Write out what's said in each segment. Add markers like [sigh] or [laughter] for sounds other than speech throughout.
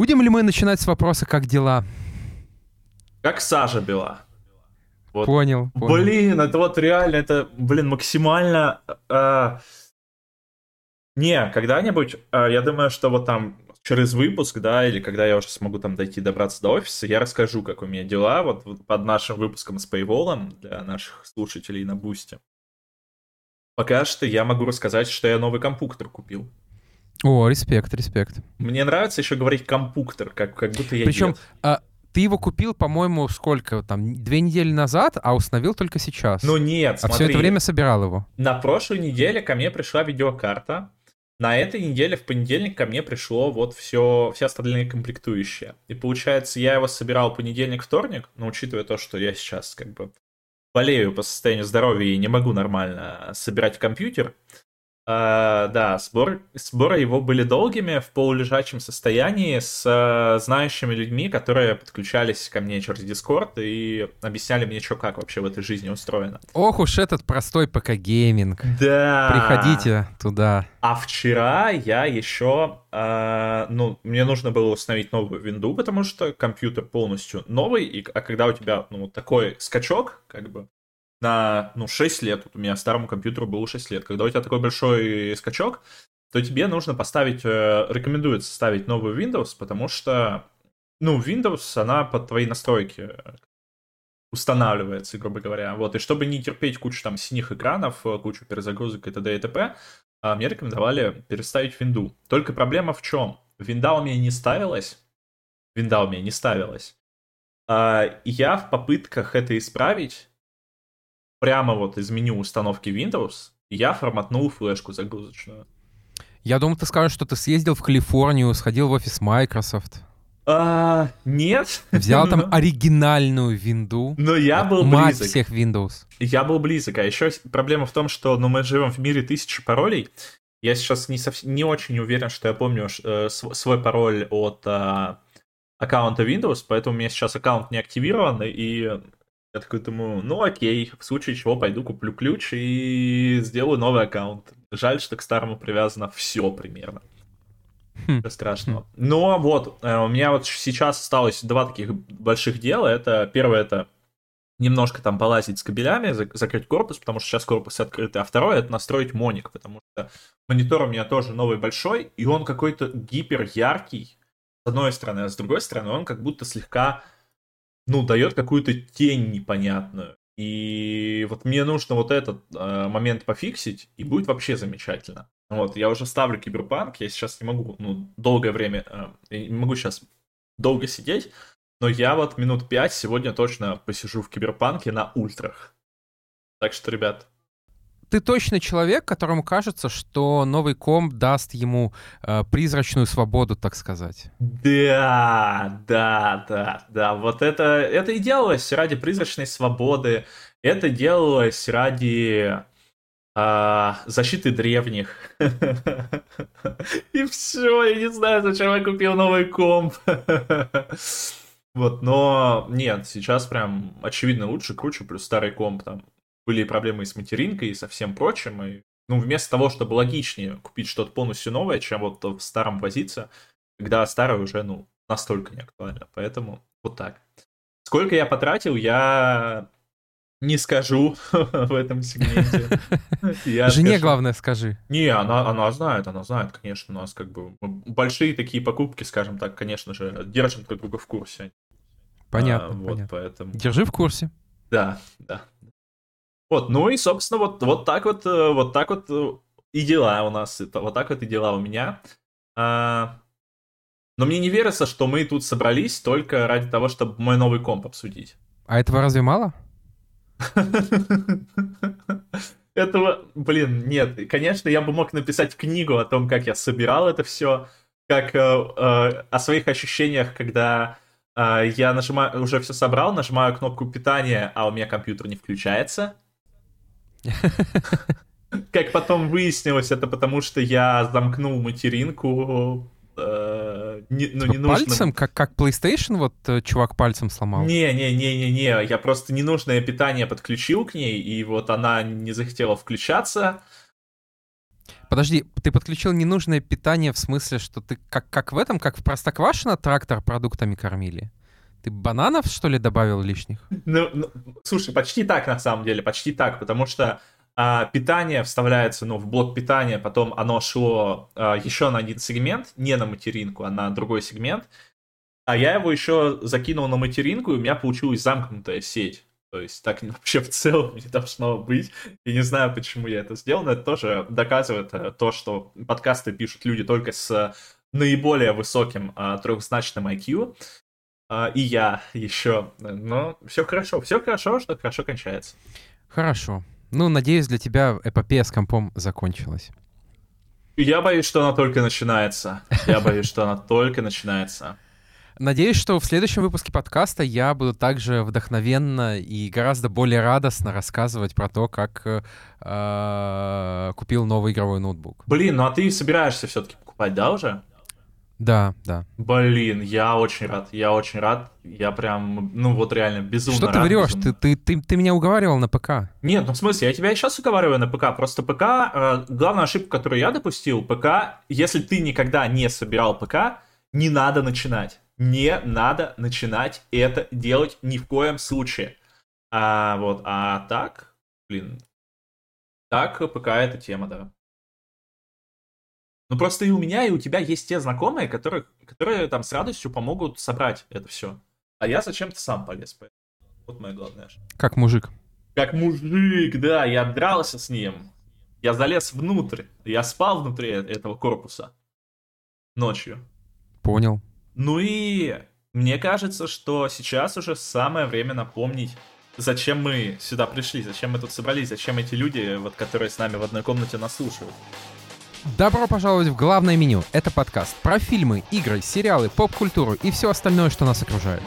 Будем ли мы начинать с вопроса «Как дела?» Как Сажа Бела. Вот. Понял, понял. Блин, это вот реально, это, блин, максимально... Э, не, когда-нибудь, э, я думаю, что вот там через выпуск, да, или когда я уже смогу там дойти, добраться до офиса, я расскажу, как у меня дела, вот, вот под нашим выпуском с Paywall для наших слушателей на Бусте. Пока что я могу рассказать, что я новый компьютер купил. О, респект, респект. Мне нравится еще говорить компьютер, как, как будто я Причем, а, ты его купил, по-моему, сколько там, две недели назад, а установил только сейчас. Ну нет, а смотри. Все это время собирал его. На прошлой неделе ко мне пришла видеокарта. На этой неделе, в понедельник, ко мне пришло вот все, все остальные комплектующие. И получается, я его собирал понедельник-вторник, но учитывая то, что я сейчас как бы болею по состоянию здоровья и не могу нормально собирать компьютер, Э, да, сбор, сборы его были долгими, в полулежачем состоянии, с э, знающими людьми, которые подключались ко мне через Discord и объясняли мне, что как вообще в этой жизни устроено. Ох уж этот простой ПК-гейминг. Да. Приходите туда. А вчера я еще, э, ну, мне нужно было установить новую винду, потому что компьютер полностью новый, и, а когда у тебя, ну, такой скачок, как бы, на, ну, 6 лет, вот у меня старому компьютеру было 6 лет, когда у тебя такой большой скачок, то тебе нужно поставить, э, рекомендуется ставить новую Windows, потому что, ну, Windows, она под твои настройки устанавливается, грубо говоря. Вот, и чтобы не терпеть кучу там синих экранов, э, кучу перезагрузок и т.д. и т.п., а, мне рекомендовали переставить винду. Только проблема в чем? Винда у меня не ставилась. Винда у меня не ставилась. А, я в попытках это исправить прямо вот из меню установки Windows я форматнул флешку загрузочную. Я думал, ты скажешь, что ты съездил в Калифорнию, сходил в офис Microsoft. А, нет. Взял там [laughs] оригинальную винду. Но я был мать близок. всех Windows. Я был близок. А еще проблема в том, что ну, мы живем в мире тысячи паролей. Я сейчас не, совсем, не очень уверен, что я помню э, свой пароль от э, аккаунта Windows, поэтому у меня сейчас аккаунт не активирован, и я такой думаю, ну окей, в случае чего пойду куплю ключ и сделаю новый аккаунт. Жаль, что к старому привязано все примерно. Хм. страшного. Но вот, э, у меня вот сейчас осталось два таких больших дела. Это первое, это немножко там полазить с кабелями, закрыть корпус, потому что сейчас корпус открытый, а второе это настроить моник, потому что монитор у меня тоже новый большой, и он какой-то гипер яркий, с одной стороны, а с другой стороны он как будто слегка ну, дает какую-то тень непонятную. И вот мне нужно вот этот э, момент пофиксить, и будет вообще замечательно. Вот, я уже ставлю киберпанк, я сейчас не могу, ну, долгое время, э, не могу сейчас долго сидеть, но я вот минут пять сегодня точно посижу в киберпанке на ультрах. Так что, ребят, ты точно человек, которому кажется, что новый комп даст ему э, призрачную свободу, так сказать. Да, да, да, да. Вот это, это и делалось ради призрачной свободы. Это делалось ради э, защиты древних. [laughs] И все, я не знаю, зачем я купил новый комп. [laughs] Вот, но нет, сейчас прям очевидно лучше, круче, плюс старый комп там были проблемы с материнкой и со всем прочим. И, ну, вместо того, чтобы логичнее купить что-то полностью новое, чем вот в старом возиться, когда старое уже, ну, настолько не актуально. Поэтому вот так. Сколько я потратил, я не скажу [laughs] в этом сегменте. [laughs] Я Жене скажу... главное скажи. Не, она, она знает, она знает, конечно, у нас как бы большие такие покупки, скажем так, конечно же, держим друг друга в курсе. Понятно, а, вот, понятно. Поэтому... Держи в курсе. Да, да. Вот, ну и, собственно, вот, вот так вот, э, вот так вот э, и дела у нас, вот так вот и дела у меня. А, но мне не верится, что мы тут собрались только ради того, чтобы мой новый комп обсудить. А этого разве мало? [laughs] Этого, блин, нет. Конечно, я бы мог написать книгу о том, как я собирал это все, как э, о своих ощущениях, когда я нажимаю, уже все собрал, нажимаю кнопку питания, а у меня компьютер не включается. Как потом выяснилось, это потому что я замкнул материнку э, не, ну, нужно... Пальцем? Как, как PlayStation вот э, чувак пальцем сломал? Не-не-не-не-не, я просто ненужное питание подключил к ней, и вот она не захотела включаться. Подожди, ты подключил ненужное питание в смысле, что ты как, как в этом, как в Простоквашино трактор продуктами кормили? Ты бананов, что ли, добавил лишних? Ну, ну, слушай, почти так, на самом деле, почти так, потому что а, питание вставляется, ну, в блок питания, потом оно шло а, еще на один сегмент, не на материнку, а на другой сегмент, а я его еще закинул на материнку, и у меня получилась замкнутая сеть. То есть так [laughs] вообще в целом не должно быть. И не знаю, почему я это сделал, но это тоже доказывает э, то, что подкасты пишут люди только с наиболее высоким а, трехзначным IQ. А, и я еще. Но все хорошо, все хорошо, что хорошо кончается. Хорошо. Ну, надеюсь, для тебя эпопея с компом закончилась. Я боюсь, что она только начинается. Я боюсь, что она только начинается. Надеюсь, что в следующем выпуске подкаста я буду также вдохновенно и гораздо более радостно рассказывать про то, как э, купил новый игровой ноутбук. Блин, ну а ты собираешься все-таки покупать, да, уже? Да, да. Блин, я очень рад, я очень рад. Я прям, ну вот реально безумно Что рад, ты врешь? безумно. Ты, ты, ты, ты меня уговаривал на ПК. Нет, ну в смысле, я тебя и сейчас уговариваю на ПК. Просто ПК, э, главная ошибка, которую я допустил, ПК, если ты никогда не собирал ПК, не надо начинать не надо начинать это делать ни в коем случае. А вот, а так, блин, так ПК это тема, да. Ну просто и у меня, и у тебя есть те знакомые, которые, которые там с радостью помогут собрать это все. А я зачем-то сам полез. Вот моя главная ошибка. Как мужик. Как мужик, да, я дрался с ним. Я залез внутрь. Я спал внутри этого корпуса. Ночью. Понял. Ну и мне кажется, что сейчас уже самое время напомнить, зачем мы сюда пришли, зачем мы тут собрались, зачем эти люди, вот, которые с нами в одной комнате нас слушают. Добро пожаловать в главное меню. Это подкаст про фильмы, игры, сериалы, поп-культуру и все остальное, что нас окружает.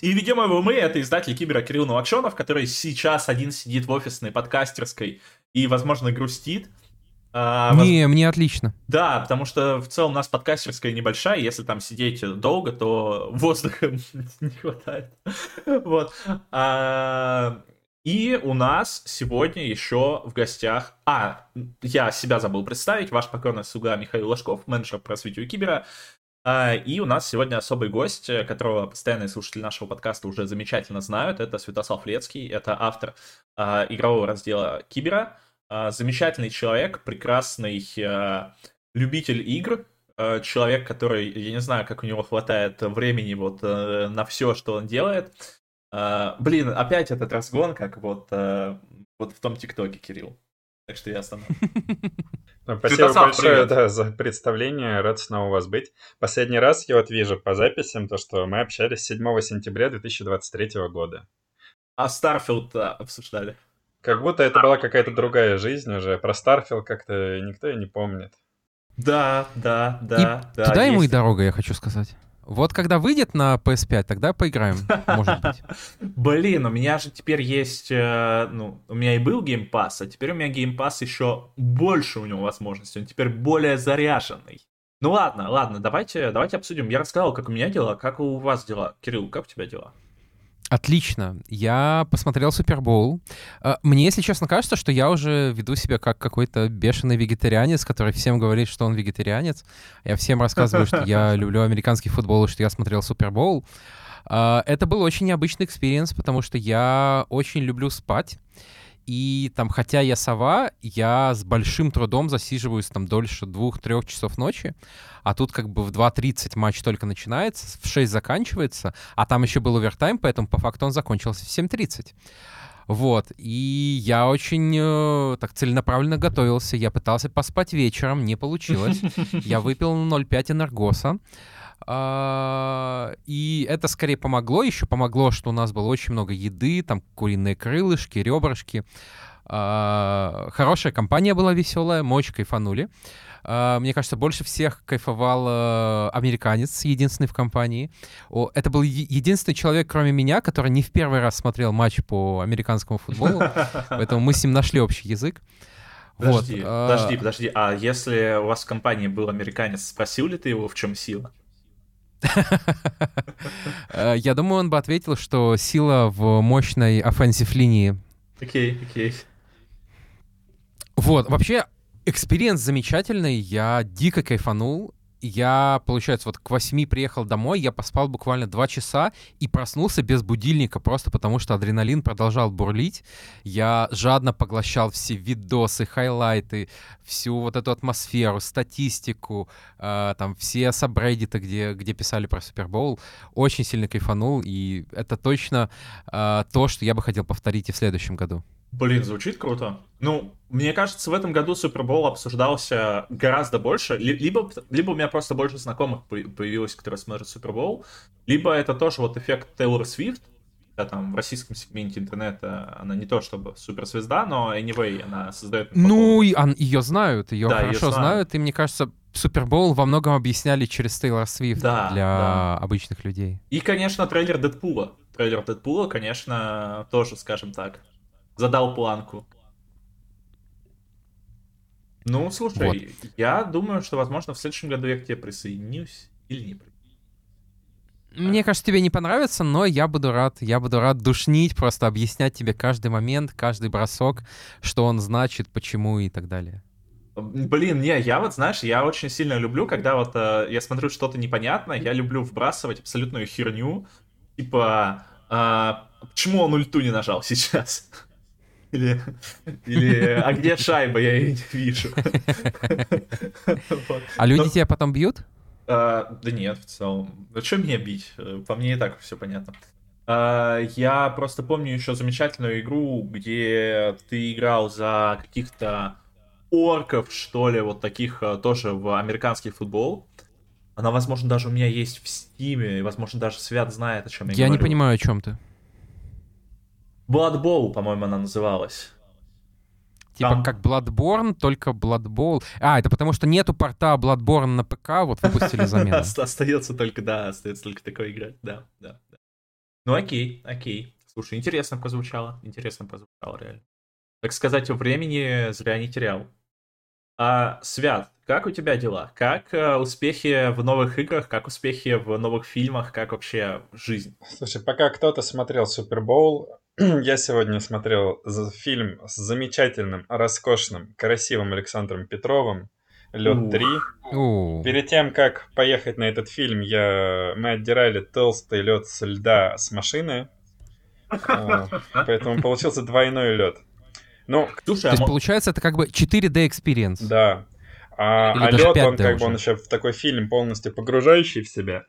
И ведем его мы, это издатель Кибера Кирилл Новокшенов, который сейчас один сидит в офисной подкастерской и, возможно, грустит. А, не, воз... мне отлично. Да, потому что в целом у нас подкастерская небольшая, если там сидеть долго, то воздуха [laughs] не хватает. Вот. А, и у нас сегодня еще в гостях... А, я себя забыл представить. Ваш покорный слуга Михаил Ложков, менеджер по развитию Кибера. А, и у нас сегодня особый гость, которого постоянные слушатели нашего подкаста уже замечательно знают. Это Святослав Лецкий, это автор а, игрового раздела Кибера. А, замечательный человек, прекрасный любитель игр, человек, который, я не знаю, как у него хватает времени вот э, на все, что он делает. Блин, опять этот разгон, как вот, вот в том ТикТоке, Кирилл. Так что я. [laughs] Ну, спасибо большое да, за представление, рад снова у вас быть. Последний раз я вот вижу по записям то, что мы общались 7 сентября 2023 года. А Starfield обсуждали. Как будто это была какая-то другая жизнь уже. Про Starfield как-то никто и не помнит. Да, да, да, и да. Туда есть. ему и дорога, я хочу сказать. Вот когда выйдет на PS5, тогда поиграем, может быть. [laughs] Блин, у меня же теперь есть, э, ну, у меня и был Game Pass, а теперь у меня Game Pass еще больше у него возможностей, он теперь более заряженный. Ну ладно, ладно, давайте, давайте обсудим. Я рассказал, как у меня дела, как у вас дела. Кирилл, как у тебя дела? Отлично. Я посмотрел Супербоул. А, мне, если честно, кажется, что я уже веду себя как какой-то бешеный вегетарианец, который всем говорит, что он вегетарианец. Я всем рассказываю, что я [laughs] люблю американский футбол и что я смотрел Супербоул. А, это был очень необычный experience, потому что я очень люблю спать. И там, хотя я сова, я с большим трудом засиживаюсь там дольше двух-трех часов ночи. А тут как бы в 2.30 матч только начинается, в 6 заканчивается, а там еще был овертайм, поэтому по факту он закончился в 7.30. Вот, и я очень э, так целенаправленно готовился. Я пытался поспать вечером, не получилось. [laughs] Я выпил 0,5 энергоса. А, и это скорее помогло, еще помогло, что у нас было очень много еды, там куриные крылышки, ребрышки. А, хорошая компания была веселая, мы очень кайфанули. А, мне кажется, больше всех кайфовал э, американец, единственный в компании. Это был единственный человек, кроме меня, который не в первый раз смотрел матч по американскому футболу, [laughs] поэтому мы с ним нашли общий язык. Подожди, вот, подожди, подожди. А если у вас в компании был американец, спросил ли ты его, в чем сила? Э, я думаю, он бы ответил, что сила в мощной offensive линии. Окей, окей. Вот, вообще, experience замечательный, я дико кайфанул. Я, получается, вот к восьми приехал домой, я поспал буквально два часа и проснулся без будильника, просто потому что адреналин продолжал бурлить. Я жадно поглощал все видосы, хайлайты, всю вот эту атмосферу, статистику, э, там все сабреддиты, где, где писали про Супербоул. Очень сильно кайфанул, и это точно э, то, что я бы хотел повторить и в следующем году. Блин, звучит круто. Ну, мне кажется, в этом году Супербол обсуждался гораздо больше. Либо, либо у меня просто больше знакомых появилось, которые смотрят Супербол, либо это тоже вот эффект Тейлор Свифт, да, там в российском сегменте интернета она не то чтобы суперзвезда, но anyway, она создает... Ну, и он, ее знают, ее да, хорошо ее знают. знают, и мне кажется, Супербол во многом объясняли через Тейлор Свифт да, для да. обычных людей. И, конечно, трейлер Дэдпула. Трейлер Дэдпула, конечно, тоже, скажем так, задал планку. Ну, слушай, вот. я думаю, что, возможно, в следующем году я к тебе присоединюсь или не присоединюсь. Мне кажется, тебе не понравится, но я буду рад. Я буду рад душнить, просто объяснять тебе каждый момент, каждый бросок, что он значит, почему и так далее. Блин, не, я вот, знаешь, я очень сильно люблю, когда вот э, я смотрю что-то непонятное, я люблю вбрасывать абсолютную херню, типа, э, почему он ульту не нажал сейчас? Или, или а где шайба, я ее не вижу. А люди тебя потом бьют? А, да нет, в целом. А что меня бить? По мне и так все понятно. А, я просто помню еще замечательную игру, где ты играл за каких-то орков, что ли, вот таких тоже в американский футбол. Она, возможно, даже у меня есть в Стиме, возможно, даже Свят знает, о чем я, я говорю. Я не понимаю, о чем ты. Blood Bowl, по-моему, она называлась. Типа Там... как Bloodborne, только Blood Bowl. А, это потому что нету порта Bloodborne на ПК, вот выпустили замену. [laughs] Остается только, да, остается только такой играть, да, да. Ну окей, окей. Слушай, интересно прозвучало, интересно прозвучало реально. Так сказать, у времени зря не терял. А, Свят, как у тебя дела? Как э, успехи в новых играх, как успехи в новых фильмах, как вообще жизнь? Слушай, пока кто-то смотрел Супербоул, [clears throat] я сегодня смотрел фильм с замечательным, роскошным, красивым Александром Петровым «Лед 3». Перед тем, как поехать на этот фильм, я... мы отдирали толстый лед с льда с машины. А, поэтому получился двойной лед. Ну, Слушай, То есть, получается, это как бы 4D experience. Да. А, а лед, он как бы он еще в такой фильм полностью погружающий в себя.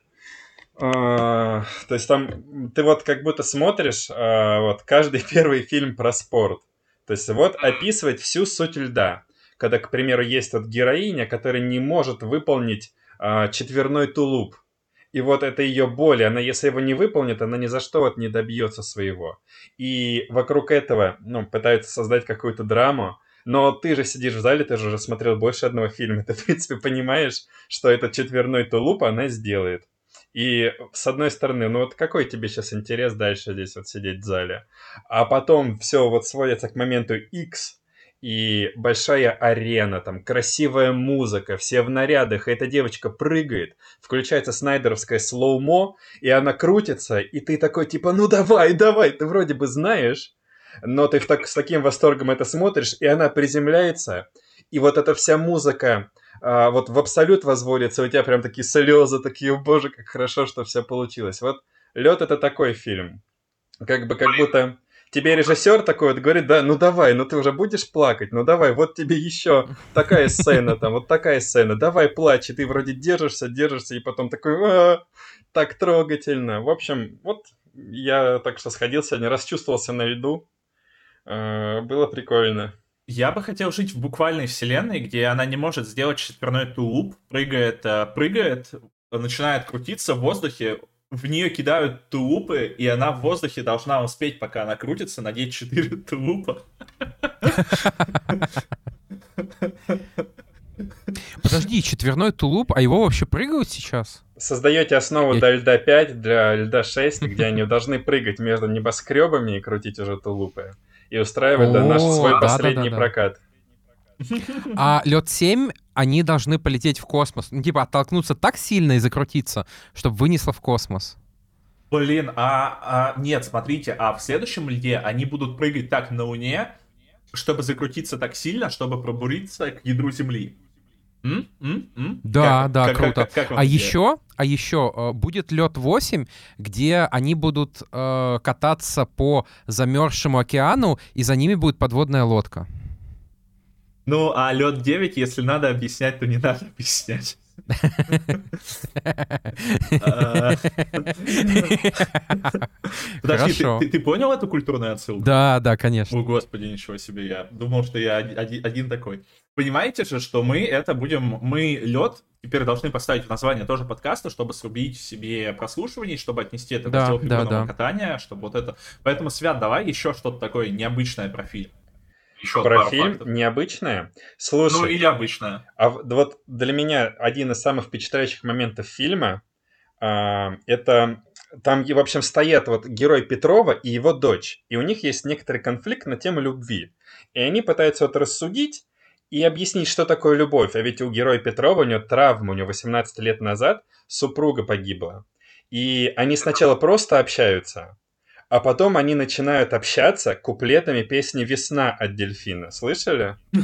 А, то есть там ты вот как будто смотришь а, вот каждый [laughs] первый фильм про спорт. То есть вот описывать всю суть льда. Когда, к примеру, есть вот героиня, которая не может выполнить а, четверной тулуп. И вот это ее боль, она если его не выполнит, она ни за что вот не добьется своего. И вокруг этого, ну, пытаются создать какую-то драму, но ты же сидишь в зале, ты же уже смотрел больше одного фильма, [laughs] ты, в принципе, понимаешь, что этот четверной тулуп она сделает. И с одной стороны, ну вот какой тебе сейчас интерес дальше здесь вот сидеть в зале? А потом все вот сводится к моменту X, и большая арена, там красивая музыка, все в нарядах, и эта девочка прыгает, включается снайдеровская слоумо, и она крутится, и ты такой типа, ну давай, давай, ты вроде бы знаешь, но ты так, с таким восторгом это смотришь, и она приземляется, и вот эта вся музыка, а, вот в абсолют возводится, у тебя прям такие слезы, такие, боже, как хорошо, что все получилось. Вот лед это такой фильм. Как бы, как будто тебе режиссер такой вот говорит, да, ну давай, ну ты уже будешь плакать, ну давай, вот тебе еще такая сцена там, вот такая сцена, давай плачь, и ты вроде держишься, держишься, и потом такой, а, так трогательно. В общем, вот я так что сходил сегодня, расчувствовался на льду, а, было прикольно. Я бы хотел жить в буквальной вселенной, где она не может сделать четверной тулуп, прыгает, э, прыгает, начинает крутиться в воздухе, в нее кидают тулупы, и она в воздухе должна успеть, пока она крутится, надеть четыре [laughs] тулупа. Подожди, четверной тулуп, а его вообще прыгают сейчас? Создаете основу Я... для льда 5, для льда 6, где они должны прыгать между небоскребами и крутить уже тулупы и устраивать да, наш свой последний прокат. А лед 7, они должны полететь в космос. Ну, типа, оттолкнуться так сильно и закрутиться, чтобы вынесло в космос. Блин, а, а нет, смотрите, а в следующем льде они будут прыгать так на Луне, чтобы закрутиться так сильно, чтобы пробуриться к ядру Земли. М? М? М? Да, как, да, как, круто. Как, как, как а еще, а еще э, будет лед 8, где они будут э, кататься по замерзшему океану, и за ними будет подводная лодка. Ну, а лед 9, если надо объяснять, то не надо объяснять. Подожди, ты понял эту культурную отсылку? Да, да, конечно. О, господи, ничего себе, я думал, что я один такой. Понимаете же, что мы это будем, мы лед теперь должны поставить в название тоже подкаста, чтобы срубить себе прослушивание, чтобы отнести это в раздел фигурного катания, чтобы вот это... Поэтому, Свят, давай еще что-то такое необычное про фильм. Еще Про фильм фактов. необычное. Слушай, ну или обычное. А вот для меня один из самых впечатляющих моментов фильма а, это там, в общем, стоят вот герой Петрова и его дочь, и у них есть некоторый конфликт на тему любви. И они пытаются вот рассудить и объяснить, что такое любовь. А ведь у героя Петрова у него травма, у него 18 лет назад супруга погибла. И они сначала просто общаются, а потом они начинают общаться куплетами песни «Весна» от Дельфина. Слышали? Ты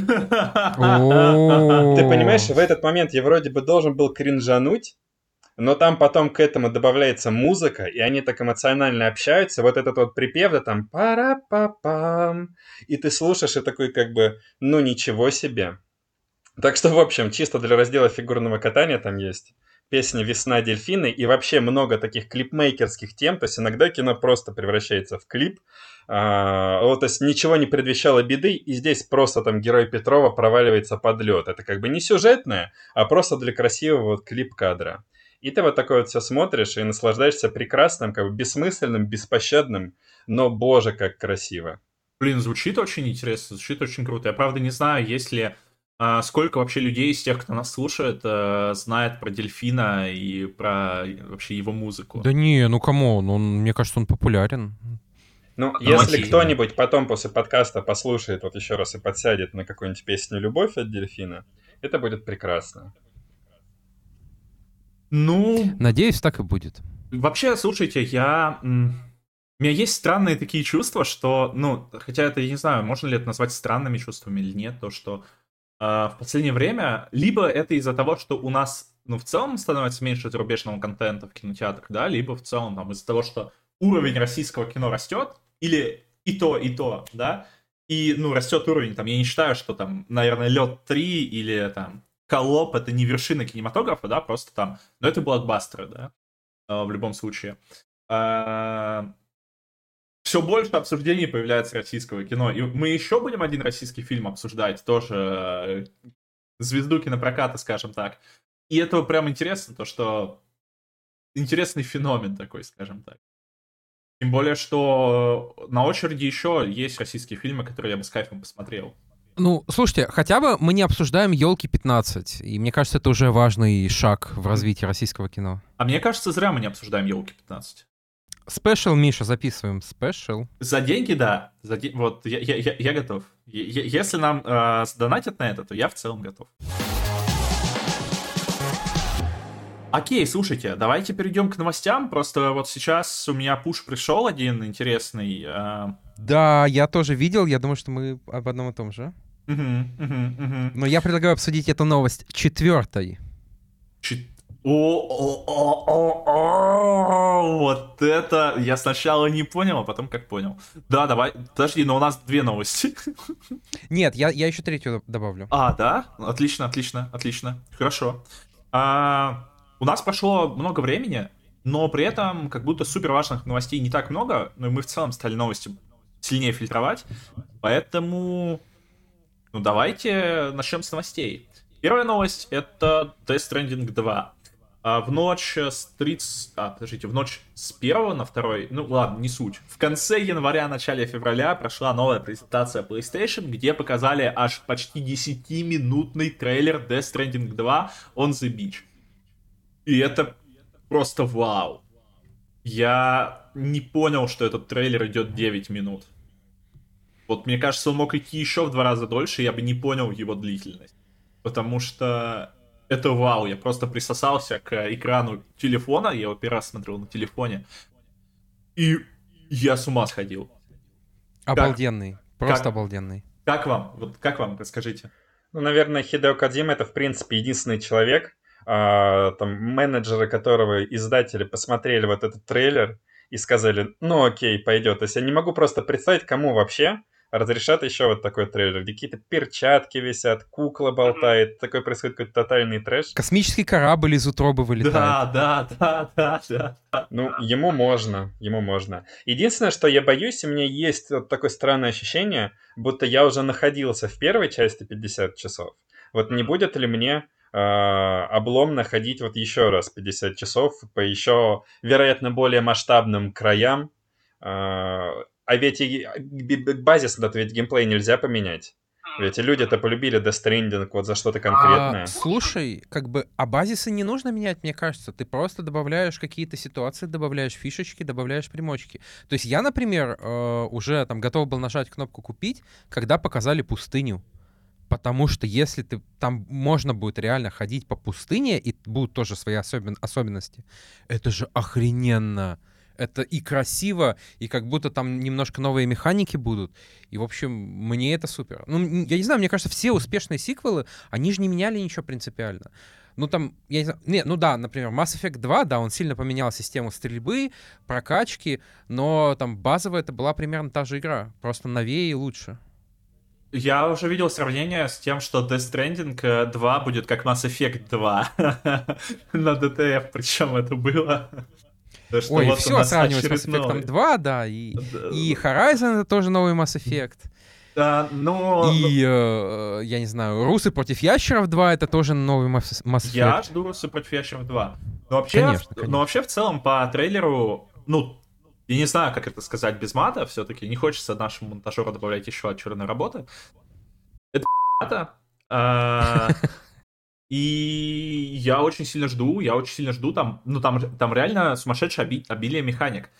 понимаешь, в этот момент я вроде бы должен был кринжануть, но там потом к этому добавляется музыка, и они так эмоционально общаются. Вот этот вот припев, да там пара па пам и ты слушаешь и такой как бы, ну ничего себе. Так что, в общем, чисто для раздела фигурного катания там есть песня «Весна дельфины» и вообще много таких клипмейкерских тем, то есть иногда кино просто превращается в клип, а, вот, то есть ничего не предвещало беды, и здесь просто там герой Петрова проваливается под лед. Это как бы не сюжетное, а просто для красивого вот клип-кадра. И ты вот такое вот все смотришь и наслаждаешься прекрасным, как бы бессмысленным, беспощадным, но, боже, как красиво. Блин, звучит очень интересно, звучит очень круто. Я, правда, не знаю, есть ли а сколько вообще людей из тех, кто нас слушает, э, знает про дельфина и про вообще его музыку? Да не, ну кому он, он, мне кажется, он популярен. Ну, ну если кто-нибудь потом после подкаста послушает вот еще раз и подсядет на какую-нибудь песню «Любовь» от дельфина, это будет прекрасно. Ну... Надеюсь, так и будет. Вообще, слушайте, я... У меня есть странные такие чувства, что, ну, хотя это, я не знаю, можно ли это назвать странными чувствами или нет, то, что в последнее время, либо это из-за того, что у нас, ну, в целом становится меньше зарубежного контента в кинотеатрах, да, либо в целом там из-за того, что уровень российского кино растет, или и то, и то, да, и, ну, растет уровень, там, я не считаю, что там, наверное, Лед 3 или там Колоп это не вершина кинематографа, да, просто там, но это блокбастеры, да, а, в любом случае. Все больше обсуждений появляется российского кино. И мы еще будем один российский фильм обсуждать, тоже э, звезду кинопроката, скажем так. И это прям интересно, то что интересный феномен такой, скажем так. Тем более, что на очереди еще есть российские фильмы, которые я бы с кайфом посмотрел. Ну, слушайте, хотя бы мы не обсуждаем елки 15. И мне кажется, это уже важный шаг в развитии российского кино. А мне кажется, зря мы не обсуждаем елки 15. Спешл, Миша, записываем. Спешл. За деньги, да. За де... Вот, я, я, я, я готов. Я, если нам э, донатят на это, то я в целом готов. Окей, слушайте, давайте перейдем к новостям. Просто вот сейчас у меня пуш пришел один интересный. Э... Да, я тоже видел. Я думаю, что мы об одном и том же. Угу, угу, угу. Но я предлагаю обсудить эту новость четвертой. Чет... О, вот это я сначала не понял, а потом как понял. Да, давай, подожди, но у нас две новости. Нет, я, я еще третью добавлю. А, да? Отлично, отлично, отлично. Хорошо. А, у нас прошло много времени, но при этом как будто супер важных новостей не так много, но мы в целом стали новости сильнее фильтровать, поэтому, ну давайте начнем с новостей. Первая новость — это Death Stranding 2. А в ночь с 30... А, подождите, в ночь с 1 на 2... Ну ладно, не суть. В конце января, начале февраля прошла новая презентация PlayStation, где показали аж почти 10-минутный трейлер Death Stranding 2 On The Beach. И это просто вау. Я не понял, что этот трейлер идет 9 минут. Вот мне кажется, он мог идти еще в два раза дольше, я бы не понял его длительность. Потому что это вау, я просто присосался к экрану телефона, я его первый раз смотрел на телефоне, и я с ума сходил. Обалденный, как? просто как? обалденный. Как вам? Вот как вам, расскажите. Ну, наверное, Хидео Кадима это, в принципе, единственный человек, а, там, менеджеры которого, издатели посмотрели вот этот трейлер и сказали, ну окей, пойдет. То есть я не могу просто представить, кому вообще разрешат еще вот такой трейлер, где какие-то перчатки висят, кукла болтает, такой происходит какой-то тотальный трэш. Космический корабль из утробы вылетает. Да, да, да, да, да. Ну, ему можно, ему можно. Единственное, что я боюсь, у меня есть вот такое странное ощущение, будто я уже находился в первой части 50 часов. Вот не будет ли мне э, обломно ходить вот еще раз 50 часов по еще, вероятно, более масштабным краям, э, а ведь и базис этот ведь геймплей нельзя поменять. Ведь люди-то полюбили Death Stranding вот за что-то конкретное. А, слушай, как бы, а базисы не нужно менять, мне кажется. Ты просто добавляешь какие-то ситуации, добавляешь фишечки, добавляешь примочки. То есть я, например, э, уже там готов был нажать кнопку «Купить», когда показали пустыню. Потому что если ты там можно будет реально ходить по пустыне, и будут тоже свои особен, особенности, это же охрененно это и красиво, и как будто там немножко новые механики будут. И, в общем, мне это супер. Ну, я не знаю, мне кажется, все успешные сиквелы, они же не меняли ничего принципиально. Ну, там, я не знаю, не, ну да, например, Mass Effect 2, да, он сильно поменял систему стрельбы, прокачки, но там базовая это была примерно та же игра, просто новее и лучше. Я уже видел сравнение с тем, что Death Stranding 2 э, будет как Mass Effect 2 [laughs] на DTF, причем это было да, Ой, вот все сравнивать с Mass Effect 2, да, и, да, и Horizon это тоже новый Mass Effect. Да, но... И, э, я не знаю, Русы против Ящеров 2 это тоже новый Mass Effect. Я жду Русы против Ящеров 2. Но вообще, конечно, конечно. но вообще в целом по трейлеру, ну, я не знаю, как это сказать без мата, все-таки не хочется нашему монтажеру добавлять еще от черной работы. Это [laughs] мата. [laughs] А, и я очень сильно жду, я очень сильно жду, там, ну там, там реально сумасшедшее оби- обилие механик.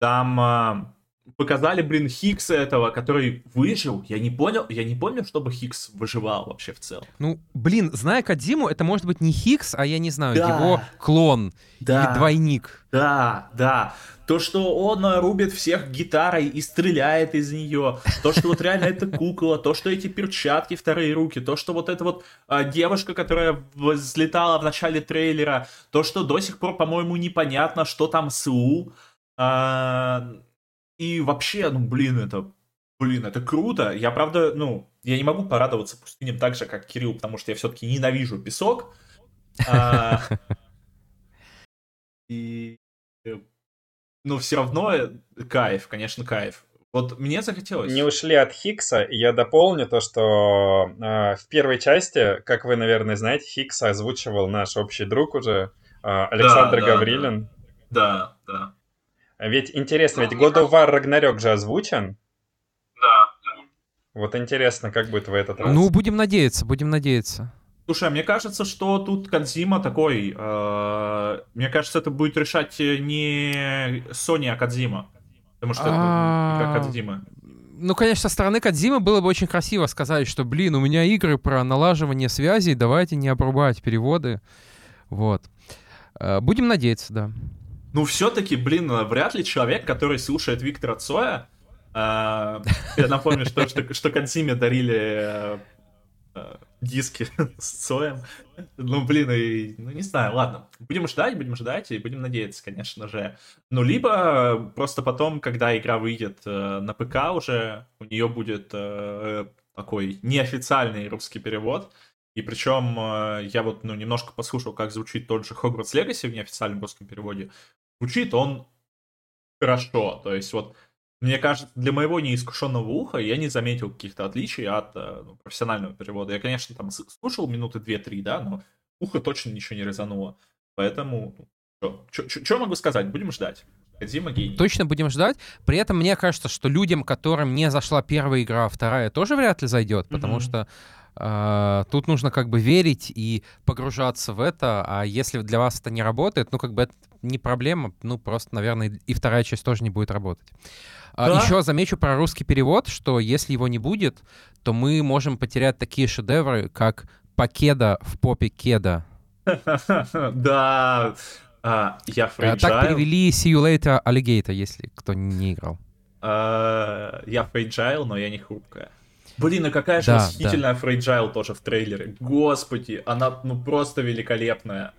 Там э, показали, блин, Хикса этого, который выжил. Я не понял, я не помню, чтобы Хикс выживал вообще в целом. Ну, блин, зная Кадиму, это может быть не Хикс, а я не знаю, да. его клон да. или двойник. Да, да. То, что он рубит всех гитарой и стреляет из нее, то, что вот реально это кукла, то, что эти перчатки вторые руки, то, что вот эта вот а, девушка, которая взлетала в начале трейлера, то, что до сих пор, по-моему, непонятно, что там с У. А, и вообще, ну, блин, это Блин, это круто. Я, правда, ну, я не могу порадоваться пустыням так же, как Кирилл, потому что я все-таки ненавижу песок. А, [laughs] и но все равно э, кайф, конечно, кайф. Вот мне захотелось. Не ушли от Хикса, и я дополню то, что э, в первой части, как вы, наверное, знаете, Хикса озвучивал наш общий друг уже, э, Александр да, Гаврилин. Да, да. да. Ведь интересно, ведь God of War Ragnarok же озвучен. Да. Вот интересно, как будет в этот раз. Ну, будем надеяться, будем надеяться. Слушай, а мне кажется, что тут Кадзима такой... Э, мне кажется, это будет решать не Sony, а Кадзима. Потому что это а, Кадзима. Ну, конечно, со стороны Кадзимы было бы очень красиво сказать, что, блин, у меня игры про налаживание связей, давайте не обрубать переводы. Вот. Э, будем надеяться, да. Ну, все-таки, блин, вряд ли человек, который слушает Виктора Цоя, э, я напомню, что, что, что Кадзиме дарили диски [laughs] с Цоем. Ну, блин, и, ну, не знаю, ладно. Будем ждать, будем ждать, и будем надеяться, конечно же. Ну, либо просто потом, когда игра выйдет э, на ПК уже, у нее будет э, такой неофициальный русский перевод. И причем э, я вот, ну, немножко послушал, как звучит тот же Hogwarts Legacy в неофициальном русском переводе. Звучит он хорошо. То есть вот мне кажется, для моего неискушенного уха я не заметил каких-то отличий от э, ну, профессионального перевода. Я, конечно, там слушал минуты две-три, да, но ухо точно ничего не резануло. Поэтому, ну, что могу сказать? Будем ждать. Гений. Точно будем ждать. При этом мне кажется, что людям, которым не зашла первая игра, а вторая тоже вряд ли зайдет, потому mm-hmm. что Э, тут нужно как бы верить и погружаться в это, а если для вас это не работает, ну как бы это не проблема. Ну, просто, наверное, и вторая часть тоже не будет работать. А, да? Еще замечу про русский перевод, что если его не будет, то мы можем потерять такие шедевры, как «Покеда в попе кеда». [laughs] Да, а, я fragile. Так перевели See You Later Alligator, если кто не играл. А, я fragile, но я не хрупкая. Блин, а какая же да, восхитительная да. Fragile тоже в трейлере. Господи, она ну просто великолепная.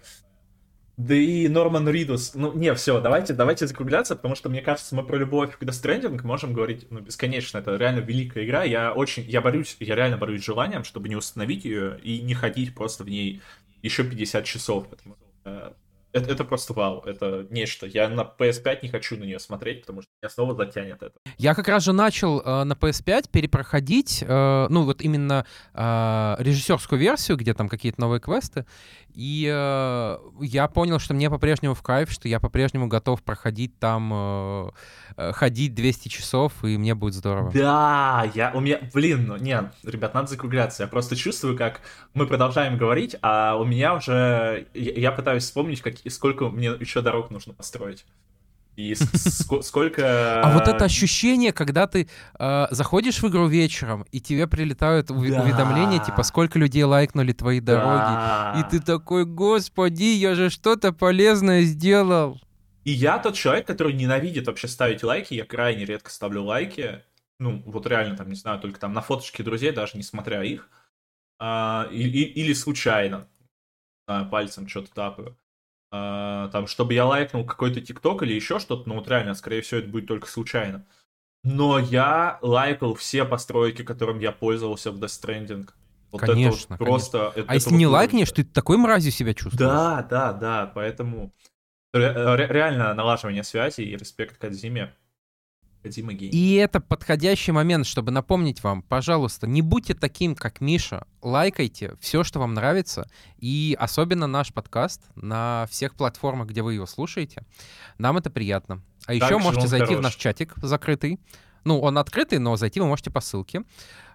Да и Норман Ридус. Ну, не, все, давайте, давайте закругляться, потому что, мне кажется, мы про любовь к Death можем говорить, ну, бесконечно. Это реально великая игра. Я очень, я борюсь, я реально борюсь с желанием, чтобы не установить ее и не ходить просто в ней еще 50 часов. Потому что это, это просто вау, это нечто. Я на PS5 не хочу на нее смотреть, потому что меня снова затянет это. Я как раз же начал э, на PS5 перепроходить, э, ну вот именно э, режиссерскую версию, где там какие-то новые квесты, и э, я понял, что мне по-прежнему в кайф, что я по-прежнему готов проходить там, э, э ходить 200 часов, и мне будет здорово. Да, я, у меня, блин, ну нет, ребят, надо закругляться. Я просто чувствую, как мы продолжаем говорить, а у меня уже, я, я пытаюсь вспомнить, как, сколько мне еще дорог нужно построить. И сколько... А вот это ощущение, когда ты э, заходишь в игру вечером, и тебе прилетают уведомления, типа, сколько людей лайкнули твои дороги. И ты такой, господи, я же что-то полезное сделал. И я тот человек, который ненавидит вообще ставить лайки, я крайне редко ставлю лайки. Ну, вот реально, там, не знаю, только там на фоточке друзей, даже несмотря их. А, и, и, или случайно. А, пальцем что-то тапаю. А, там, чтобы я лайкнул какой-то ТикТок или еще что-то, ну вот реально, скорее всего, это будет только случайно. Но я лайкал все постройки, которым я пользовался в Death Stranding. Вот конечно, это вот просто... Конечно. Это, а если не лайкнешь, ты такой мразью себя чувствуешь. Да, да, да, поэтому ре- реально налаживание связи и респект Кадзиме Дима гений. И это подходящий момент, чтобы напомнить вам, пожалуйста, не будьте таким, как Миша. Лайкайте все, что вам нравится. И особенно наш подкаст на всех платформах, где вы его слушаете. Нам это приятно. А еще так можете зайти хорош. в наш чатик закрытый. Ну, он открытый, но зайти вы можете по ссылке.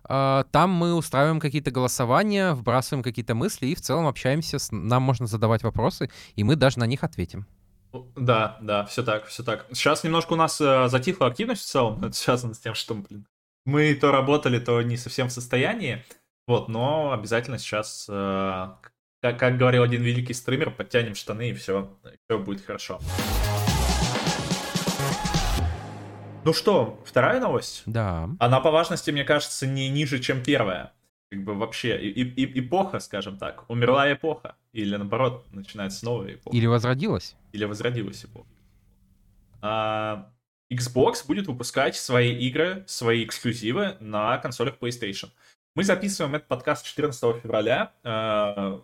А, там мы устраиваем какие-то голосования, вбрасываем какие-то мысли и в целом общаемся. Нам можно задавать вопросы, и мы даже на них ответим. Да, да, все так, все так. Сейчас немножко у нас э, затихла активность в целом. Это связано с тем, что, блин, мы то работали, то не совсем в состоянии. Вот, но обязательно сейчас, э, как, как говорил один великий стример, подтянем штаны и все, все будет хорошо. Ну что, вторая новость? Да. Она по важности, мне кажется, не ниже, чем первая как бы вообще и, и, эпоха, скажем так, умерла эпоха, или наоборот, начинается новая эпоха. Или возродилась. Или возродилась эпоха. А, Xbox будет выпускать свои игры, свои эксклюзивы на консолях PlayStation. Мы записываем этот подкаст 14 февраля. А,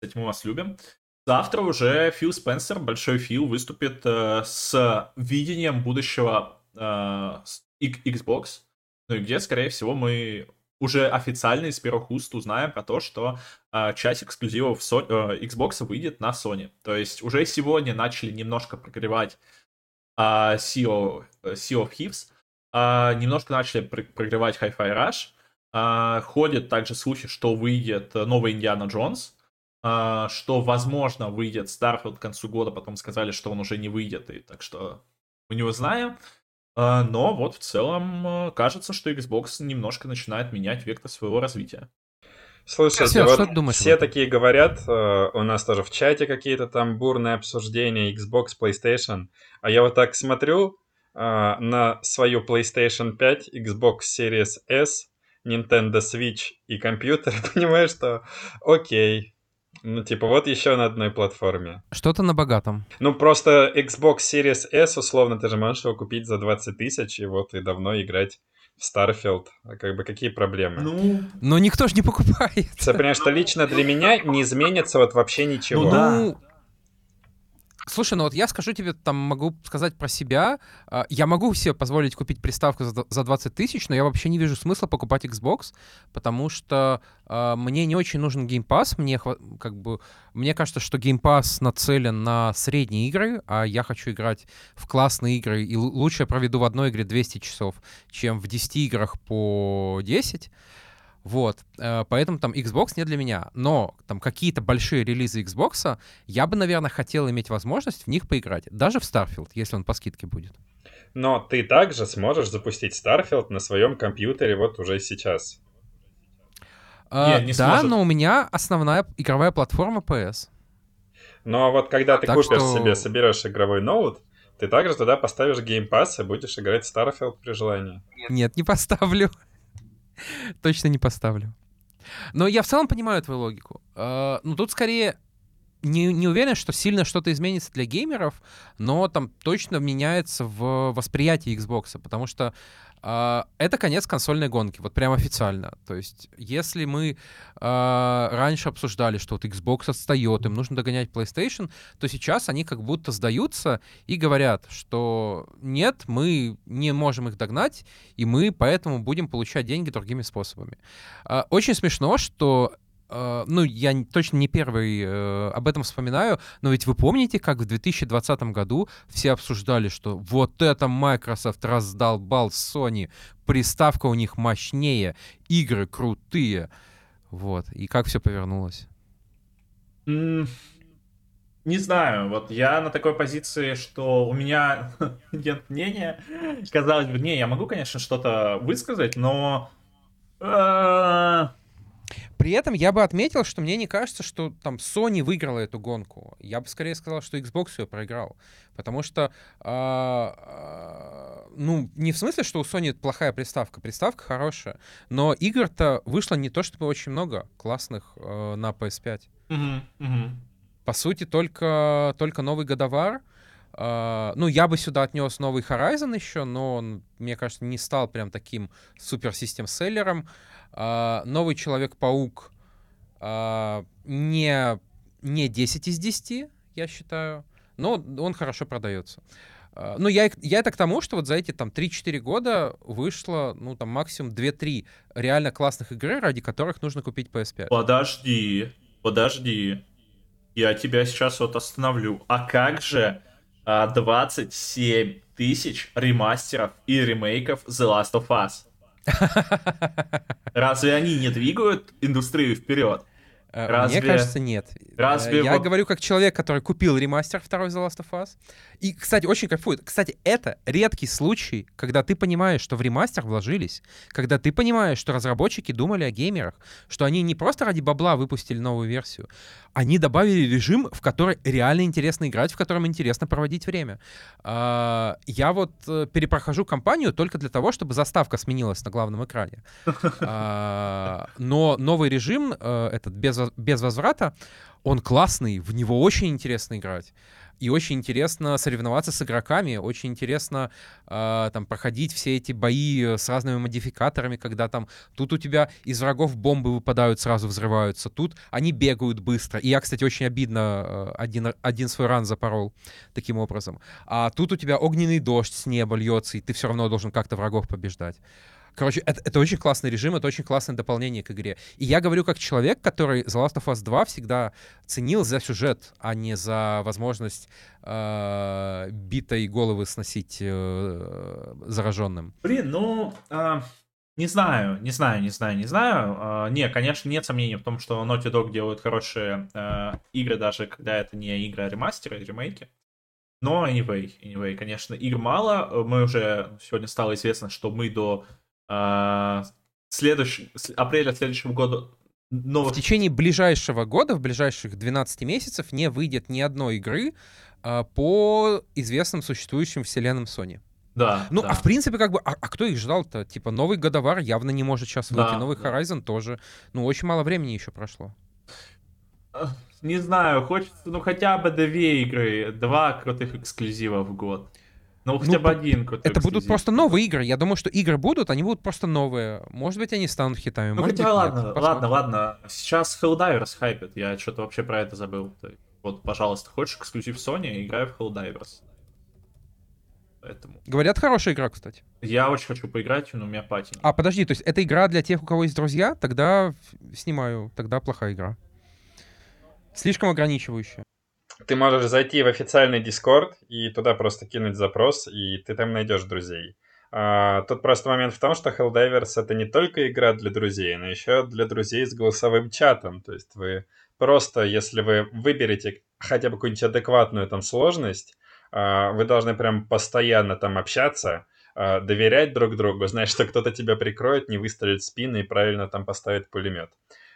кстати, мы вас любим. Завтра уже Фил Спенсер, большой Фил, выступит э, с видением будущего э, Xbox, ну и где, скорее всего, мы уже официально из первых уст узнаем про то, что э, часть эксклюзивов Sony, э, Xbox выйдет на Sony. То есть уже сегодня начали немножко прогревать э, CEO, CEO of Thieves, э, немножко начали прогревать Hi-Fi Rush. Э, ходят также слухи, что выйдет новый Индиана Джонс, э, что, возможно, выйдет Starfield к концу года, потом сказали, что он уже не выйдет, и так что мы не узнаем. А, но вот в целом э, кажется, что Xbox немножко начинает менять вектор своего развития. Слушайте, все, вот что думаешь все такие говорят, у нас тоже в чате какие-то там бурные обсуждения Xbox, PlayStation, а я вот так смотрю на свою PlayStation 5, Xbox Series S, Nintendo Switch и компьютер, [laughs] понимаю, что окей, ну, типа, вот еще на одной платформе. Что-то на богатом. Ну, просто Xbox Series S, условно, ты же можешь его купить за 20 тысяч, и вот и давно играть в Starfield. А как бы какие проблемы? Ну... Но никто же не покупает. Ты понимаешь, что лично для меня не изменится вот вообще ничего. Ну да. Слушай, ну вот я скажу тебе, там могу сказать про себя. А, я могу себе позволить купить приставку за 20 тысяч, но я вообще не вижу смысла покупать Xbox, потому что э, мне не очень нужен Game Pass. Мне, как бы, мне кажется, что Game Pass нацелен на средние игры, а я хочу играть в классные игры, и лучше я проведу в одной игре 200 часов, чем в 10 играх по 10. Вот, э, поэтому там Xbox не для меня. Но там какие-то большие релизы Xbox, я бы, наверное, хотел иметь возможность в них поиграть. Даже в Starfield, если он по скидке будет. Но ты также сможешь запустить Starfield на своем компьютере вот уже сейчас. А, не да, сможет. но у меня основная игровая платформа PS. Но вот когда ты так купишь что... себе, соберешь игровой ноут, ты также туда поставишь Game Pass и будешь играть Starfield при желании. Нет, не поставлю. [laughs] Точно не поставлю. Но я в целом понимаю твою логику. Uh, ну, тут скорее не, не уверен, что сильно что-то изменится для геймеров, но там точно меняется в восприятии Xbox, потому что Uh, это конец консольной гонки, вот прям официально. То есть, если мы uh, раньше обсуждали, что вот Xbox отстает, им нужно догонять PlayStation, то сейчас они как будто сдаются и говорят, что нет, мы не можем их догнать, и мы поэтому будем получать деньги другими способами. Uh, очень смешно, что ну, я точно не первый uh, об этом вспоминаю, но ведь вы помните, как в 2020 году все обсуждали, что вот это Microsoft раздолбал Sony, приставка у них мощнее, игры крутые, вот, и как все повернулось? Mm, не знаю, вот я на такой позиции, что у меня [laughs] нет мнения. Казалось бы, не, я могу, конечно, что-то высказать, но... Uh при этом я бы отметил, что мне не кажется, что там Sony выиграла эту гонку. Я бы скорее сказал, что Xbox ее проиграл. Потому что, э, э, ну, не в смысле, что у Sony плохая приставка. Приставка хорошая. Но игр-то вышло не то чтобы очень много классных э, на PS5. Mm-hmm. Mm-hmm. По сути, только, только новый годовар. Uh, ну, я бы сюда отнес новый Horizon еще, но он, мне кажется, не стал прям таким супер-систем-селлером. Uh, новый Человек-паук uh, не, не 10 из 10, я считаю, но он хорошо продается. Uh, ну, я, я это к тому, что вот за эти там 3-4 года вышло, ну, там максимум 2-3 реально классных игры, ради которых нужно купить PS5. Подожди, подожди. Я тебя сейчас вот остановлю. А как же 27 а, тысяч ремастеров и ремейков The Last of Us. Разве они не двигают индустрию вперед? Э, Разве... Мне кажется, нет. Разве Я вот... говорю как человек, который купил ремастер второй The Last of Us. И, кстати, очень кайфует. Кстати, это редкий случай, когда ты понимаешь, что в ремастер вложились, когда ты понимаешь, что разработчики думали о геймерах, что они не просто ради бабла выпустили новую версию, они добавили режим, в который реально интересно играть, в котором интересно проводить время. А, я вот э, перепрохожу кампанию только для того, чтобы заставка сменилась на главном экране. [laughs] А, но новый режим, э, этот без, без возврата, он классный, в него очень интересно играть. И очень интересно соревноваться с игроками, очень интересно э, там проходить все эти бои с разными модификаторами, когда там тут у тебя из врагов бомбы выпадают, сразу взрываются, тут они бегают быстро. И я, кстати, очень обидно э, один, один свой ран запорол таким образом. А тут у тебя огненный дождь с неба льется, и ты все равно должен как-то врагов побеждать. Короче, это, это очень классный режим, это очень классное дополнение к игре. И я говорю как человек, который The Last of Us 2 всегда ценил за сюжет, а не за возможность э, битой головы сносить э, зараженным. Блин, ну... Э... Не знаю, не знаю, не знаю, не знаю. Uh, не, конечно, нет сомнений в том, что Naughty Dog делают хорошие uh, игры, даже когда это не игры, а ремастеры, ремейки. Но anyway, anyway, конечно, игр мало. Мы уже сегодня стало известно, что мы до а, следующий, апреля следующего года новых... В течение ближайшего года, в ближайших 12 месяцев не выйдет ни одной игры а, по известным существующим вселенным Sony. Да. Ну, да. а в принципе, как бы, а, а кто их ждал-то? Типа, новый Годовар явно не может сейчас выйти, да, новый да. Horizon тоже. Ну, очень мало времени еще прошло. Не знаю, хочется, ну, хотя бы две игры, два крутых эксклюзива в год. Ну, хотя ну, бы один Это будут просто новые игры. Я думаю, что игры будут, они будут просто новые. Может быть, они станут хитами. Ну, может хотя быть, ладно, нет. ладно, ладно. Сейчас Helldivers хайпит. Я что-то вообще про это забыл. Вот, пожалуйста, хочешь эксклюзив Sony, играй в Helldivers. Поэтому. Говорят, хорошая игра, кстати. Я очень хочу поиграть, но у меня пати. А, подожди, то есть это игра для тех, у кого есть друзья? Тогда снимаю. Тогда плохая игра. Слишком ограничивающая. Ты можешь зайти в официальный Discord и туда просто кинуть запрос, и ты там найдешь друзей. А, тут просто момент в том, что Helldivers это не только игра для друзей, но еще для друзей с голосовым чатом. То есть вы просто, если вы выберете хотя бы какую-нибудь адекватную там сложность, а, вы должны прям постоянно там общаться, а, доверять друг другу, знать, что кто-то тебя прикроет, не выстрелит в спину и правильно там поставит пулемет.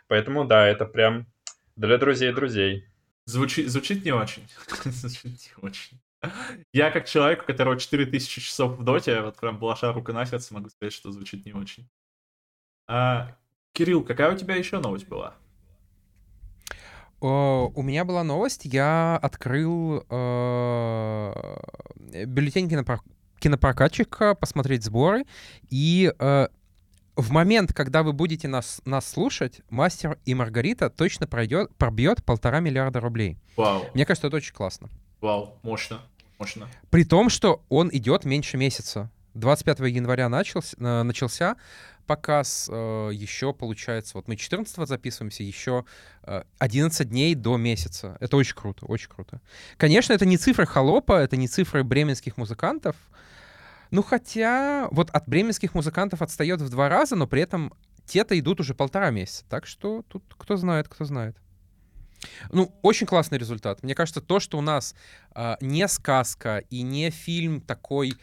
Поэтому да, это прям для друзей друзей. Звучит, звучит не очень. [laughs] звучит не очень. Я как человек, у которого 4000 часов в доте, вот прям блаша рука на сердце, могу сказать, что звучит не очень. А, Кирилл, какая у тебя еще новость была? У меня была новость, я открыл э, бюллетень кинопро кинопрокатчика, посмотреть сборы, и э, в момент, когда вы будете нас, нас слушать, «Мастер и Маргарита» точно пройдет, пробьет полтора миллиарда рублей. Вау. Мне кажется, это очень классно. Вау, мощно, мощно. При том, что он идет меньше месяца. 25 января начался, э, начался показ, э, еще получается, вот мы 14 записываемся, еще 11 э, дней до месяца. Это очень круто, очень круто. Конечно, это не цифры холопа, это не цифры бременских музыкантов, ну, хотя вот от бременских музыкантов отстает в два раза, но при этом те-то идут уже полтора месяца. Так что тут кто знает, кто знает. Ну, очень классный результат. Мне кажется, то, что у нас э, не сказка и не фильм такой,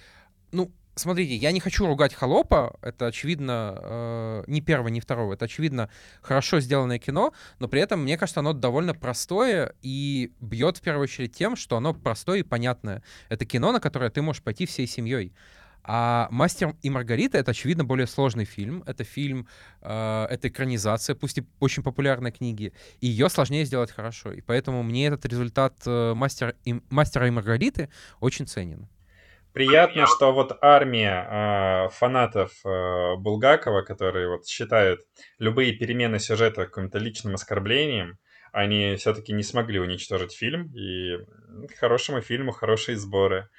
ну, смотрите, я не хочу ругать холопа, это очевидно э, не первого, не второго, это очевидно хорошо сделанное кино, но при этом, мне кажется, оно довольно простое и бьет в первую очередь тем, что оно простое и понятное. Это кино, на которое ты можешь пойти всей семьей. А «Мастер и Маргарита» — это, очевидно, более сложный фильм. Это фильм, э, это экранизация, пусть и очень популярной книги, и ее сложнее сделать хорошо. И поэтому мне этот результат э, «Мастер и, «Мастера и Маргариты» очень ценен. Приятно, что вот армия э, фанатов э, Булгакова, которые вот считают любые перемены сюжета каким-то личным оскорблением, они все-таки не смогли уничтожить фильм, и хорошему фильму хорошие сборы.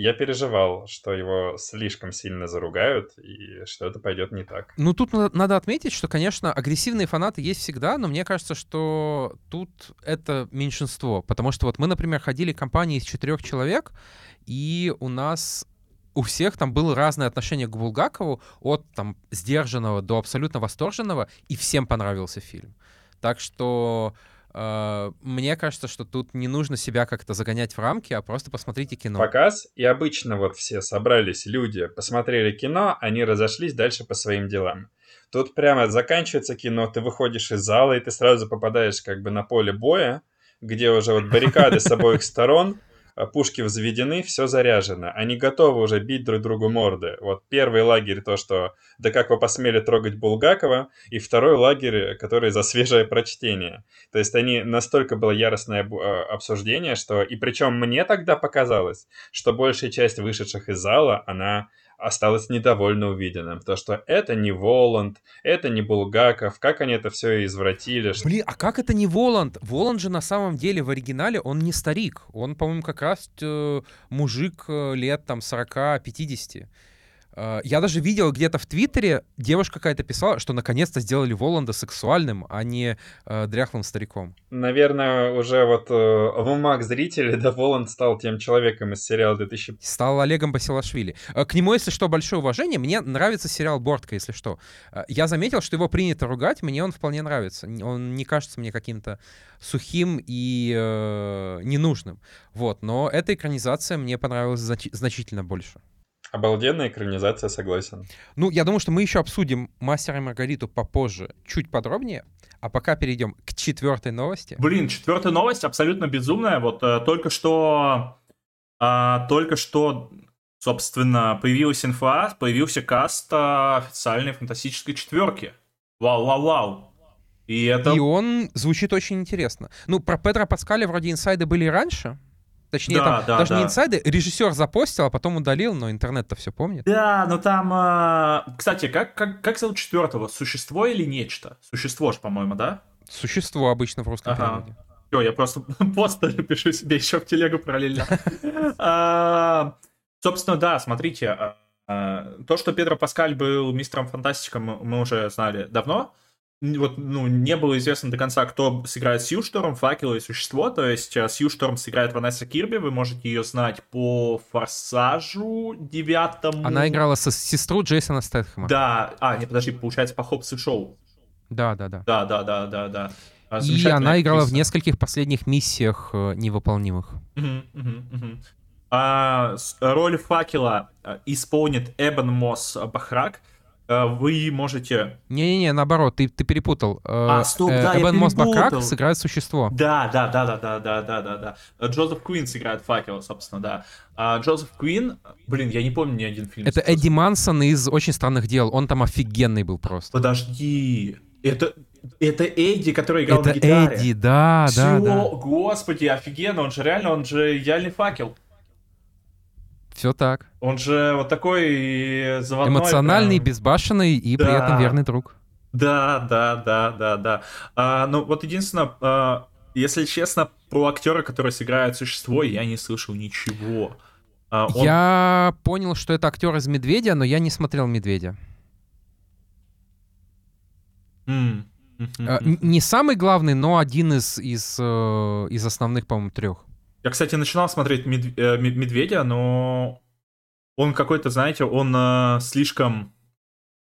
Я переживал, что его слишком сильно заругают и что это пойдет не так. Ну, тут надо отметить, что, конечно, агрессивные фанаты есть всегда, но мне кажется, что тут это меньшинство. Потому что вот мы, например, ходили компанией из четырех человек, и у нас у всех там было разное отношение к Булгакову, от там сдержанного до абсолютно восторженного, и всем понравился фильм. Так что мне кажется, что тут не нужно себя как-то загонять в рамки, а просто посмотрите кино. Показ, и обычно вот все собрались люди, посмотрели кино, они разошлись дальше по своим делам. Тут прямо заканчивается кино, ты выходишь из зала, и ты сразу попадаешь как бы на поле боя, где уже вот баррикады с [laughs] обоих сторон, пушки взведены, все заряжено. Они готовы уже бить друг другу морды. Вот первый лагерь то, что «да как вы посмели трогать Булгакова», и второй лагерь, который за свежее прочтение. То есть они настолько было яростное а, обсуждение, что... И причем мне тогда показалось, что большая часть вышедших из зала, она осталась недовольна увиденным. То, что это не Воланд, это не Булгаков, как они это все извратили. Блин, а как это не Воланд? Воланд же на самом деле в оригинале он не старик. Он, по-моему, как раз э, мужик э, лет там 40-50. Э, я даже видел где-то в Твиттере, девушка какая-то писала, что наконец-то сделали Воланда сексуальным, а не э, дряхлым стариком. Наверное, уже вот э, в умах зрителей, [laughs] да, Воланд стал тем человеком из сериала 2000... Стал Олегом Басилашвили. Э, к нему, если что, большое уважение. Мне нравится сериал «Бортка», если что. Э, я заметил, что его принято ругать, мне он вполне нравится. Он не кажется мне каким-то сухим и э, ненужным. Вот, но эта экранизация мне понравилась значительно больше. Обалденная экранизация, согласен. Ну, я думаю, что мы еще обсудим «Мастера и Маргариту» попозже, чуть подробнее. А пока перейдем к четвертой новости. Блин, четвертая новость абсолютно безумная. Вот э, только что... Э, только что, собственно, появилась инфа, появился каст э, официальной фантастической четверки. Вау-вау-вау. И это... И он звучит очень интересно. Ну, про Петра Паскаля вроде инсайды были раньше, Точнее, да, там да, даже да. не инсайды, режиссер запостил, а потом удалил, но интернет-то все помнит. Да, но там... Э, кстати, как, как, как зовут четвертого? Существо или нечто? Существо же, по-моему, да? Существо обычно в русском ага. переводе. Все, я просто [laughs] пост пишу себе еще в телегу параллельно. [laughs] А, собственно, да, смотрите. А, а, то, что Педро Паскаль был мистером фантастиком, мы уже знали давно. Вот, ну, не было известно до конца, кто сыграет Сью Шторм, Факел и Существо, то есть э, Сью Шторм сыграет Ванесса Кирби, вы можете ее знать по Форсажу девятому. Она играла со сестру Джейсона Стэтхэма. Да, а, не, подожди, получается, по Хопс и Шоу. Да, да, да. Да, да, да, да, да. А, и она играла в нескольких последних миссиях э, невыполнимых. Угу, угу, угу. А, роль факела исполнит Эбен Мосс Бахрак. Э, вы можете... Не-не-не, наоборот, ты, ты перепутал. А, стоп, да, Эбен Мосс Бахрак сыграет существо. Да, да, да, да, да, да, да, да, да. Джозеф Куин сыграет факела, собственно, да. А Джозеф Куин, блин, я не помню ни один фильм. Это Эдди Мансон из «Очень странных дел». Он там офигенный был просто. Подожди, это, это Эдди, который играл это на гитаре. Эдди, да, Всё, да, да. господи, офигенно, он же реально, он же идеальный факел. Все так. Он же вот такой заводной. Эмоциональный, прям... безбашенный и да. при этом верный друг. Да, да, да, да, да. А, ну вот единственное, а, если честно, про актера, который сыграет существо, я не слышал ничего. А, он... Я понял, что это актер из Медведя, но я не смотрел Медведя. Mm. Uh, не самый главный, но один из, из, э, из основных, по-моему, трех. Я, кстати, начинал смотреть мед... э, Медведя, но он какой-то, знаете, он э, слишком...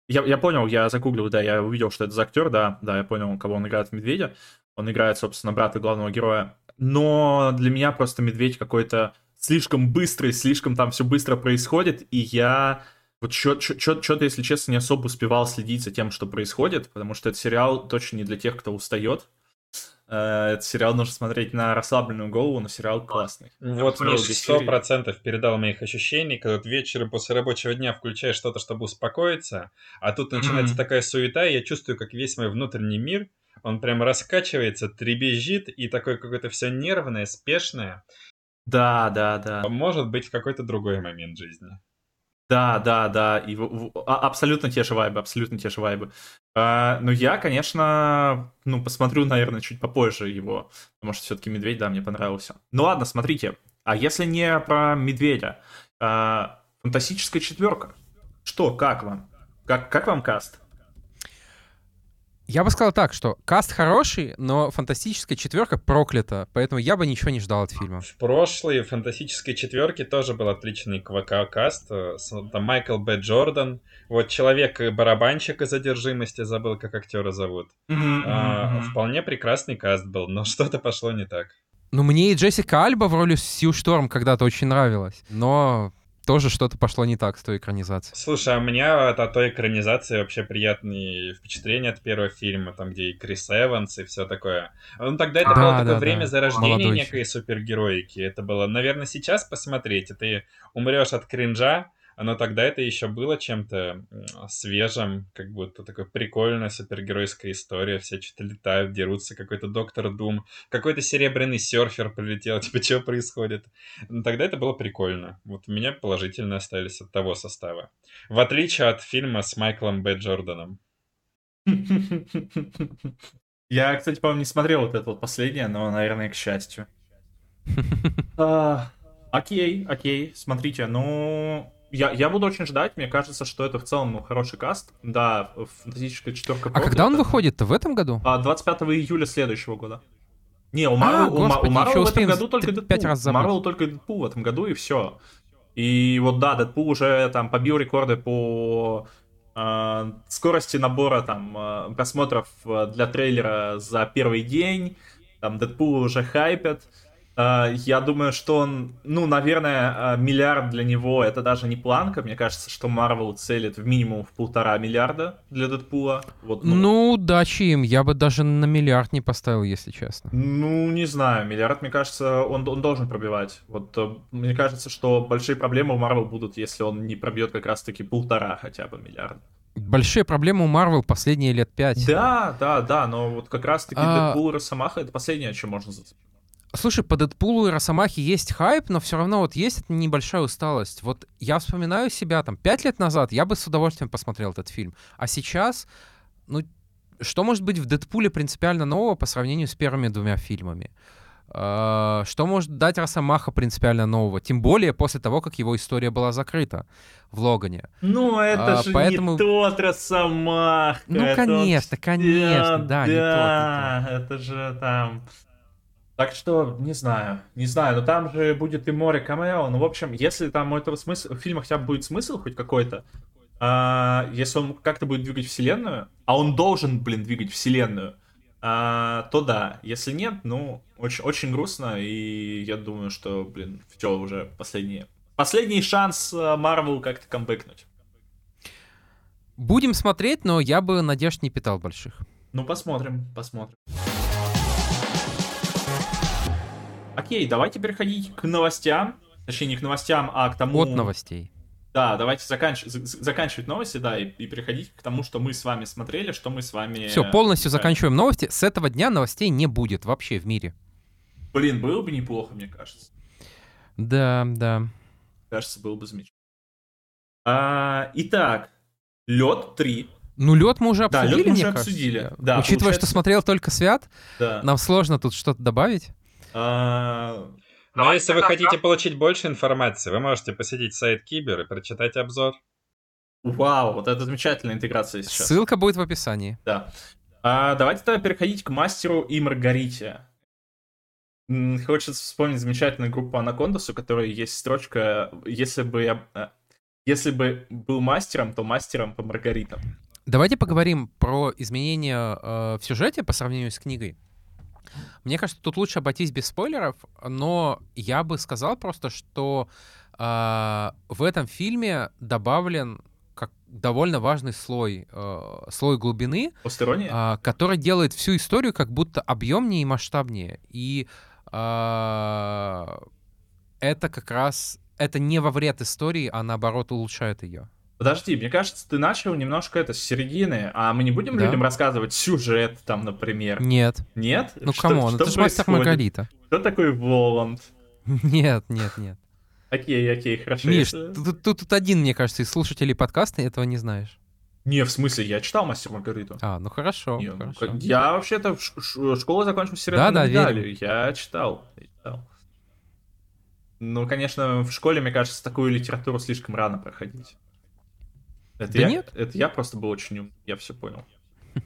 Я, я понял, я загуглил, да, я увидел, что это за актер, да, да, я понял, кого он играет в Медведя. Он играет, собственно, брата главного героя. Но для меня просто Медведь какой-то слишком быстрый, слишком там все быстро происходит, и я вот что-то, если честно, не особо успевал следить за тем, что происходит, потому что этот сериал точно не для тех, кто устает. Э, этот сериал нужно смотреть на расслабленную голову, но сериал классный. Вот Миша сто процентов передал моих ощущений, когда ты вечером после рабочего дня включаешь что-то, чтобы успокоиться, а тут начинается mm-hmm. такая суета, и я чувствую, как весь мой внутренний мир, он прям раскачивается, требезжит, и такое какое-то все нервное, спешное. Да, да, да. Может быть, в какой-то другой момент жизни. Да, да, да, и в, в, а, абсолютно те же вайбы, абсолютно те же вайбы. А, но я, конечно, ну, посмотрю, наверное, чуть попозже его, потому что все-таки Медведь, да, мне понравился. Ну ладно, смотрите, а если не про Медведя, а, фантастическая четверка, что, как вам? Как, как вам каст? Я бы сказал так, что каст хороший, но фантастическая четверка проклята, поэтому я бы ничего не ждал от фильма. В прошлой фантастической четверке тоже был отличный каст. Там Майкл Б. Джордан, вот человек-барабанщик из одержимости, забыл, как актера зовут. а, Вполне прекрасный каст был, но [laughs] что-то пошло не так. Ну, мне и Джессика Альба в роли Сью Шторм когда-то очень нравилась, но тоже что-то пошло не так с той экранизацией. Слушай, а у меня от, от той экранизации вообще приятные впечатления от первого фильма, там, где и Крис Эванс и все такое. Ну, тогда это да, было да, такое да. время зарождения Молодой некой супергероики. Это было, наверное, сейчас посмотреть, и ты умрешь от кринжа, но тогда это еще было чем-то свежим, как будто такой прикольная супергеройская история, все что-то летают, дерутся, какой-то доктор Дум, какой-то серебряный серфер прилетел, [laughs] типа, что происходит? Но тогда это было прикольно. Вот у меня положительно остались от того состава. В отличие от фильма с Майклом Б. Джорданом. [laughs] Я, кстати, по-моему, не смотрел вот это вот последнее, но, наверное, к счастью. [laughs] А, окей, окей, смотрите, ну, я, я буду очень ждать, мне кажется, что это в целом ну, хороший каст. Да, фантастическая четверка. А когда он выходит-то? В этом году? А, 25 июля следующего года. Не, у Марвел, а, у, господи, у Марвел в этом году только Дэдпул. Марвел только Дэдпул в этом году, и все. И вот да, Дэдпул уже там побил рекорды по э, скорости набора там просмотров для трейлера за первый день. Там Дэдпул уже хайпят. А, я думаю, что он, ну, наверное, а, миллиард для него это даже не планка. Мне кажется, что Marvel целит в минимум в полтора миллиарда для Дэдпула. Вот, ну, ну удачи им. Я бы даже на миллиард не поставил, если честно. Ну, не знаю. Миллиард, мне кажется, он, он должен пробивать. Вот э, мне кажется, что большие проблемы у Marvel будут, если он не пробьет как раз-таки полтора хотя бы миллиарда. Большие проблемы у Marvel последние лет пять. Да, да, да, но вот как раз-таки а... Дэдпул и Росомаха это последнее, чем можно зацепить. Слушай, по Дэдпулу и Росомахе есть хайп, но все равно вот есть небольшая усталость. Вот я вспоминаю себя там пять лет назад, я бы с удовольствием посмотрел этот фильм. А сейчас, ну, что может быть в Дэдпуле принципиально нового по сравнению с первыми двумя фильмами? Э, что может дать Росомаха принципиально нового? Тем более после того, как его история была закрыта в Логане. Ну, это а, же поэтому... не тот Росомаха. Ну, конечно, конечно, да, да, не тот, не тот. это же там... Так что, не знаю, не знаю, но там же будет и море камео. Ну, в общем, если там у этого смысла, в фильме хотя бы будет смысл хоть какой-то, а, если он как-то будет двигать вселенную, а он должен, блин, двигать вселенную, а, то да. Если нет, ну, очень, очень грустно, и я думаю, что, блин, все уже последний, последний шанс Марвел как-то камбэкнуть. Будем смотреть, но я бы надежд не питал больших. Ну, посмотрим, посмотрим. Окей, давайте переходить к новостям. Точнее, не к новостям, а к тому... От новостей. Да, давайте заканч... заканчивать новости, да, и, и переходить к тому, что мы с вами смотрели, что мы с вами... Все, полностью заканчиваем новости. С этого дня новостей не будет вообще в мире. Блин, было бы неплохо, мне кажется. Да, да. Кажется, было бы замечательно. А, итак, лед 3. Ну, лед мы уже обсудили, да, лед мы уже кажется. обсудили. Да, Учитывая, получается... что смотрел только Свят, да. нам сложно тут что-то добавить. А... Но если вы хотите получить больше информации, вы можете посетить сайт Кибер и прочитать обзор. Вау, вот это замечательная интеграция сейчас. Ссылка будет в описании. Да. А, давайте тогда переходить к мастеру и Маргарите. Хочется вспомнить замечательную группу Анакондас, у которой есть строчка «Если бы я... Э, если бы был мастером, то мастером по Маргаритам». Давайте поговорим про изменения э, в сюжете по сравнению с книгой. Мне кажется, тут лучше обойтись без спойлеров, но я бы сказал просто, что э, в этом фильме добавлен как довольно важный слой, э, слой глубины, э, который делает всю историю как будто объемнее и масштабнее. И э, это как раз это не во вред истории, а наоборот улучшает ее. Подожди, мне кажется, ты начал немножко это с середины, а мы не будем да. людям рассказывать сюжет там, например? Нет. Нет? Ну, come on, это же мастер Маргарита. Кто такой Воланд? [laughs] Нет, нет, нет. Окей, окей, хорошо. Миш, тут, тут, тут один, мне кажется, из слушателей подкаста этого не знаешь. Не, в смысле, я читал «Мастер Маргариту». А, ну хорошо, не, ну, хорошо. Я вообще-то в школу закончил в серебряном да, да, медали. Верю. Я читал, я читал. Ну, конечно, в школе, мне кажется, такую литературу слишком рано проходить. Это да я, нет. Это я просто был очень ум, я все понял. [laughs]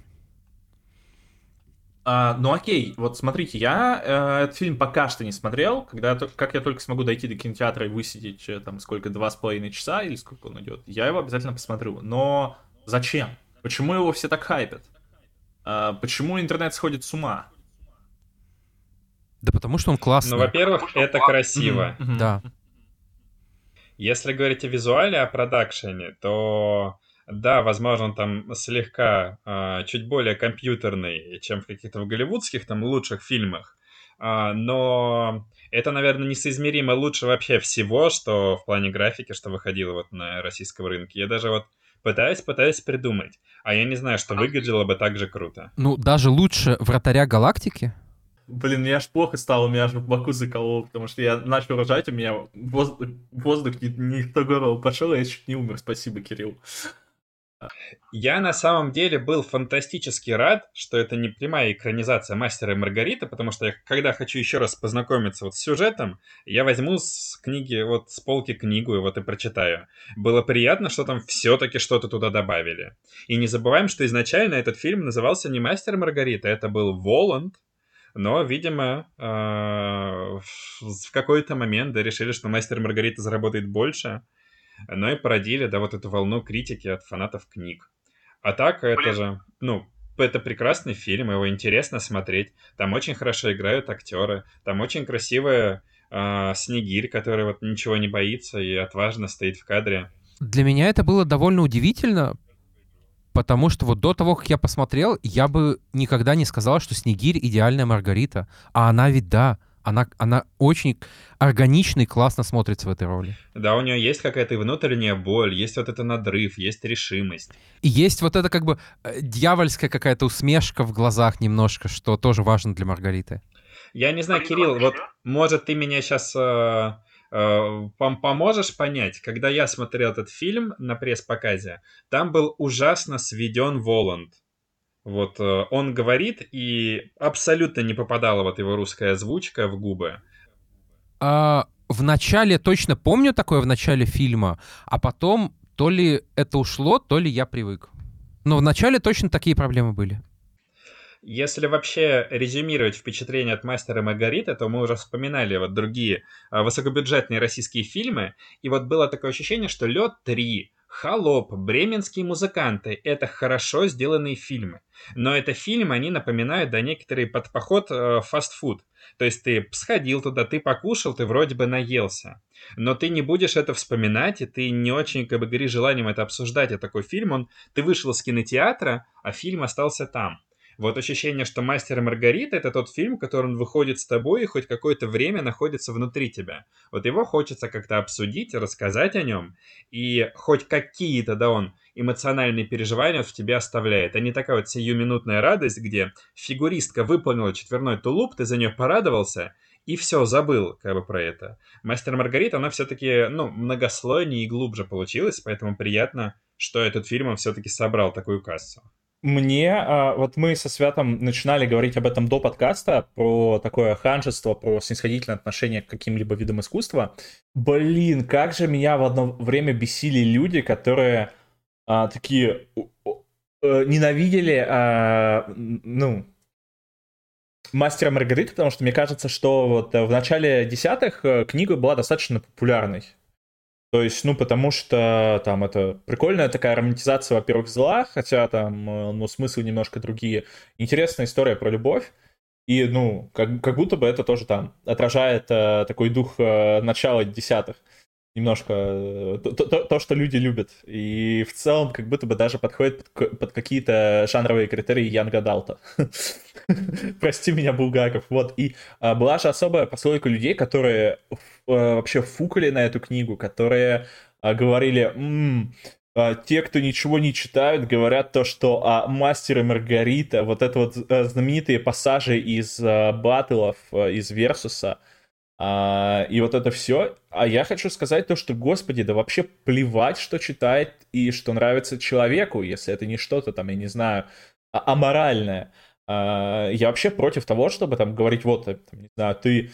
А, ну окей, вот смотрите, я э, этот фильм пока что не смотрел, когда как я только смогу дойти до кинотеатра и высидеть э, там сколько, два с половиной часа или сколько он идет, я его обязательно посмотрю. Но зачем? Почему его все так хайпят? А, почему интернет сходит с ума? Да потому что он классный. Ну, во-первых, это красиво. Mm-hmm. Да. Если говорить о визуале, о продакшене, то да, возможно, он там слегка э, чуть более компьютерный, чем в каких-то голливудских там лучших фильмах. Э, но это, наверное, несоизмеримо лучше вообще всего, что в плане графики, что выходило вот на российском рынке. Я даже вот пытаюсь, пытаюсь придумать. А я не знаю, что выглядело бы так же круто. Ну, даже лучше «Вратаря галактики»? Блин, мне аж плохо стало, меня аж в боку заколол, потому что я начал рожать, у меня воздух, воздух не, не в то горло пошел, и я чуть не умер. Спасибо, Кирилл. Я на самом деле был фантастически рад, что это не прямая экранизация Мастера и Маргарита, потому что я, когда хочу еще раз познакомиться вот с сюжетом, я возьму с книги, вот с полки книгу и вот и прочитаю. Было приятно, что там все-таки что-то туда добавили. И не забываем, что изначально этот фильм назывался не Мастер и Маргарита, это был Воланд, но, видимо, а, в какой-то момент да, решили, что Мастер Маргарита заработает больше, но и породили, да, вот эту волну критики от фанатов книг. А так, это же, ну, это прекрасный фильм, его интересно смотреть. Там очень хорошо играют актеры, там очень красивая э, Снегирь, который вот ничего не боится и отважно стоит в кадре. Для меня это было довольно удивительно, Потому что вот до того, как я посмотрел, я бы никогда не сказал, что Снегирь идеальная Маргарита. А она ведь да. Она, она очень органично и классно смотрится в этой роли. Да, у нее есть какая-то внутренняя боль, есть вот это надрыв, есть решимость. И есть вот это как бы э, дьявольская какая-то усмешка в глазах немножко, что тоже важно для Маргариты. Я не знаю, Кирилл, вот может ты меня сейчас э, Э, поможешь понять, когда я смотрел этот фильм на пресс-показе, там был ужасно сведен Воланд. Вот э, он говорит, и абсолютно не попадала вот его русская озвучка в губы. А, в начале точно помню такое в начале фильма, а потом то ли это ушло, то ли я привык. Но в начале точно такие проблемы были. Если вообще резюмировать впечатление от «Мастера Маргариты», то мы уже вспоминали вот другие а, высокобюджетные российские фильмы, и вот было такое ощущение, что «Лед 3», «Холоп», «Бременские музыканты» — это хорошо сделанные фильмы. Но это фильмы, они напоминают, да, некоторые под поход э, фастфуд. То есть ты сходил туда, ты покушал, ты вроде бы наелся. Но ты не будешь это вспоминать, и ты не очень, как бы, горишь желанием это обсуждать. А такой фильм, он, ты вышел из кинотеатра, а фильм остался там. Вот ощущение, что «Мастер и Маргарита» — это тот фильм, который он выходит с тобой и хоть какое-то время находится внутри тебя. Вот его хочется как-то обсудить, рассказать о нем, и хоть какие-то, да, он эмоциональные переживания в тебе оставляет, а не такая вот сиюминутная радость, где фигуристка выполнила четверной тулуп, ты за нее порадовался, и все, забыл как бы про это. «Мастер Маргарита», она все-таки, ну, многослойнее и глубже получилась, поэтому приятно, что этот фильм все-таки собрал такую кассу. Мне, а, вот мы со Святом начинали говорить об этом до подкаста, про такое ханжество, про снисходительное отношение к каким-либо видам искусства. Блин, как же меня в одно время бесили люди, которые а, такие э, ненавидели, а, ну, Мастера Маргариты, потому что мне кажется, что вот в начале десятых э, книга была достаточно популярной. То есть, ну, потому что там это прикольная такая романтизация, во-первых, зла, хотя там, э, ну, смыслы немножко другие. Интересная история про любовь. И, ну, как, как будто бы это тоже там отражает э, такой дух э, начала десятых. Немножко э, то, то, то, что люди любят. И в целом как будто бы даже подходит под, под какие-то жанровые критерии Янга Далта. [laughs] Прости меня, Булгаков. Вот. И а, была же особая прослойка людей, которые а, вообще фукали на эту книгу, которые а, говорили, м-м, а, те, кто ничего не читают, говорят то, что а, Мастер и Маргарита, вот это вот а, знаменитые пассажи из а, батлов, а, из Версуса, а, и вот это все. А я хочу сказать то, что, господи, да вообще плевать, что читает и что нравится человеку, если это не что-то там, я не знаю, а- аморальное. А, я вообще против того, чтобы там говорить, вот, там, не знаю, ты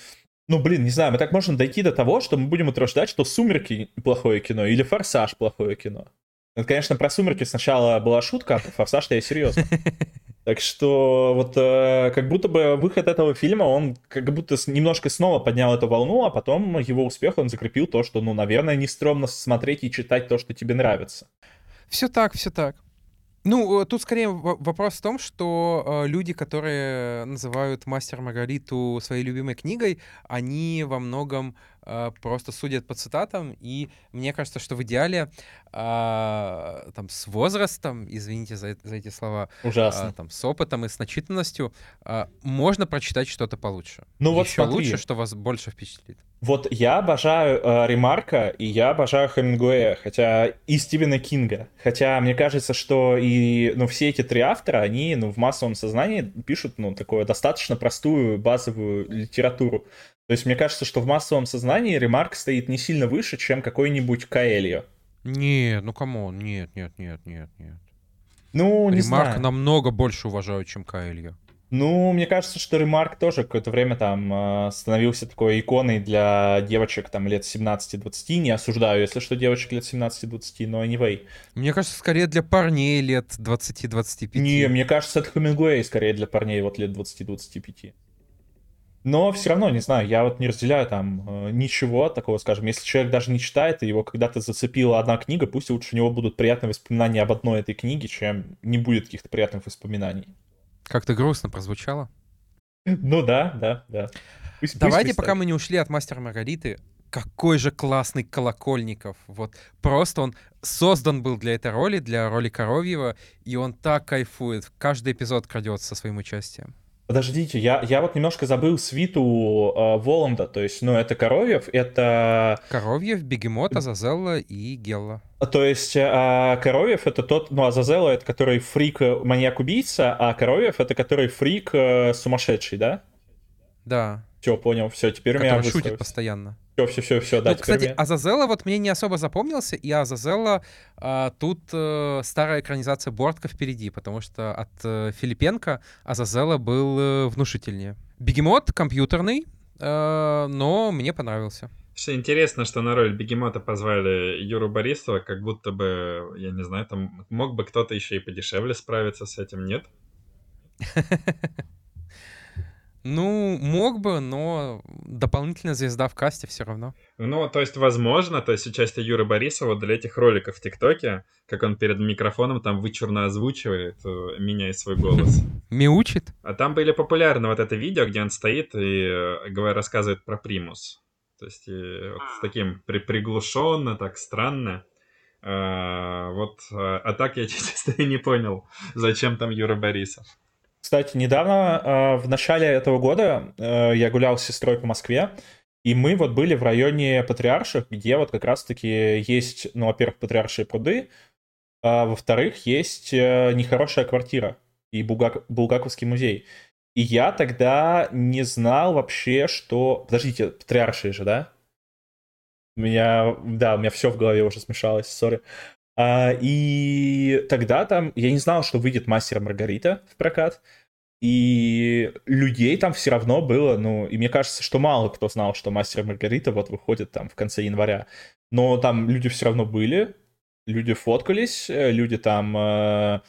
ну, блин, не знаю, мы так можем дойти до того, что мы будем утверждать, что «Сумерки» плохое кино или «Форсаж» плохое кино. Это, конечно, про «Сумерки» сначала была шутка, а про «Форсаж» я серьезно. [laughs] Так что вот э, как будто бы выход этого фильма, он как будто немножко снова поднял эту волну, а потом его успех он закрепил то, что, ну, наверное, не стрёмно смотреть и читать то, что тебе нравится. Все так, все так. Ну, э, тут скорее вопрос в том, что э, люди, которые называют «Мастер Маргариту» своей любимой книгой, они во многом просто судят по цитатам, и мне кажется, что в идеале э, там с возрастом, извините за, за эти слова, Ужасно. Э, там с опытом и с начитанностью можно прочитать что-то получше. Ну вот Еще смотри. лучше, что вас больше впечатлит. Вот я обожаю э, Ремарка, и я обожаю Хемингуэя, хотя и Стивена Кинга. Хотя мне кажется, что и ну, все эти три автора, они ну, в массовом сознании пишут ну, такую достаточно простую базовую литературу. То есть мне кажется, что в массовом сознании Ремарк стоит не сильно выше, чем какой-нибудь Коэльо. Нет, ну come on, нет, нет, нет, нет, нет. Ну, не Ремарк знаю. намного больше уважаю, чем Коэльо. Ну, мне кажется, что Ремарк тоже какое-то время там э, становился такой иконой для девочек там лет 17-20. Не осуждаю, если что, девочек лет 17-20, но anyway. Мне кажется, скорее для парней лет 20-25. Не, мне кажется, это Хемингуэй скорее для парней вот лет 20-25. Но все равно, не знаю, я вот не разделяю там э, ничего такого, скажем, если человек даже не читает, и его когда-то зацепила одна книга, пусть лучше у него будут приятные воспоминания об одной этой книге, чем не будет каких-то приятных воспоминаний. Как-то грустно прозвучало. Ну да, да, да. Пусть, Давайте, пусть пока мы не ушли от Мастера Маргариты, какой же классный Колокольников. Вот просто он создан был для этой роли, для роли Коровьева, и он так кайфует. Каждый эпизод крадется со своим участием. Подождите, я, я вот немножко забыл свиту э, Воланда, то есть, ну, это Коровьев, это... Коровьев, Бегемот, Азазелла и Гелла. То есть, э, Коровьев это тот, ну, Азазелла это который фрик, э, маньяк-убийца, а Коровьев это который фрик э, сумасшедший, да? Да. Все, понял, все, теперь который у меня шутит постоянно. Все, все, все, все, да. Ну, кстати, мне... Азазела вот мне не особо запомнился, и Азазела а, тут а, старая экранизация Бортка впереди, потому что от а, Филипенко Азазела был а, внушительнее. Бегемот компьютерный, а, но мне понравился. Все интересно, что на роль Бегемота позвали Юру Борисова, как будто бы, я не знаю, там мог бы кто-то еще и подешевле справиться с этим, нет? [laughs] Ну, мог бы, но дополнительная звезда в касте все равно. Ну, то есть, возможно, то есть участие Юры Борисова для этих роликов в ТикТоке, как он перед микрофоном там вычурно озвучивает, э, меняя свой голос. [laughs] Мяучит? А там были популярны вот это видео, где он стоит и э, рассказывает про примус. То есть, вот с таким при приглушенно, так странно. А, вот, а, а так я, [laughs] честно, не понял, зачем там Юра Борисов. Кстати, недавно, э, в начале этого года, э, я гулял с сестрой по Москве, и мы вот были в районе Патриарших, где вот как раз-таки есть, ну, во-первых, Патриаршие пруды, а во-вторых, есть э, нехорошая квартира и Булгак... Булгаковский музей. И я тогда не знал вообще, что... Подождите, Патриаршие же, да? У меня, да, у меня все в голове уже смешалось, сори. А, и тогда там, я не знал, что выйдет «Мастер Маргарита» в прокат, и людей там все равно было, ну, и мне кажется, что мало кто знал, что «Мастер Маргарита» вот выходит там в конце января. Но там люди все равно были, люди фоткались, э, люди там... Э,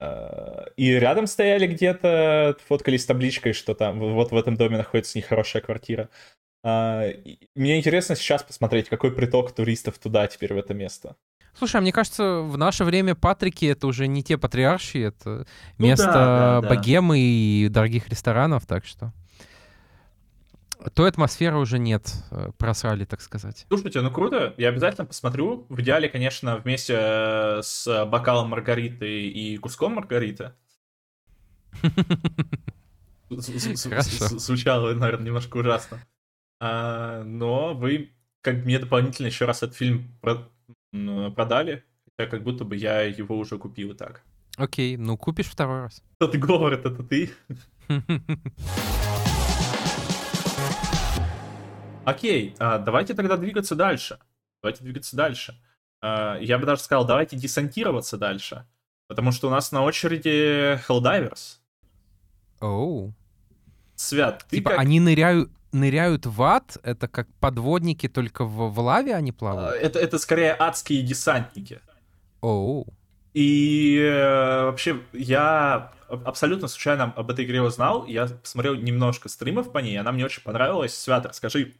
э, и рядом стояли где-то, фоткались с табличкой, что там вот в этом доме находится нехорошая квартира. А, мне интересно сейчас посмотреть, какой приток туристов туда теперь в это место. Слушай, а мне кажется, в наше время Патрики это уже не те патриарши, это ну, место да, да, богемы да. и дорогих ресторанов, так что той атмосферы уже нет, э, просрали, так сказать. Слушайте, ну круто, я обязательно посмотрю. В идеале, конечно, вместе э, с бокалом Маргариты и куском Маргариты. Звучало, наверное, немножко ужасно. А, но вы как мне дополнительно еще раз этот фильм продали, хотя как будто бы я его уже купил и так. Окей, ну купишь второй раз. [laughs] Тот говорит, это ты. Окей, а, давайте тогда двигаться дальше. Давайте двигаться дальше. А, я бы даже сказал, давайте десантироваться дальше. Потому что у нас на очереди Helldivers. Оу. Oh. Свят, ты типа как... они ныряют, ныряют в ад, это как подводники, только в, в лаве они плавают? А, это, это скорее адские десантники. Оу. И э, вообще я абсолютно случайно об этой игре узнал. Я посмотрел немножко стримов по ней, она мне очень понравилась. Свят, расскажи,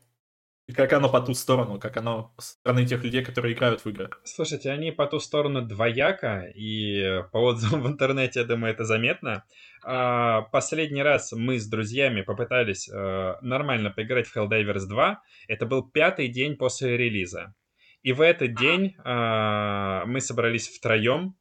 как оно по ту сторону, как оно со стороны тех людей, которые играют в игры. Слушайте, они по ту сторону двояко, и по отзывам в интернете, я думаю, это заметно. А, последний раз мы с друзьями попытались а, нормально поиграть в Helldivers 2. Это был пятый день после релиза. И в этот день а, мы собрались втроем.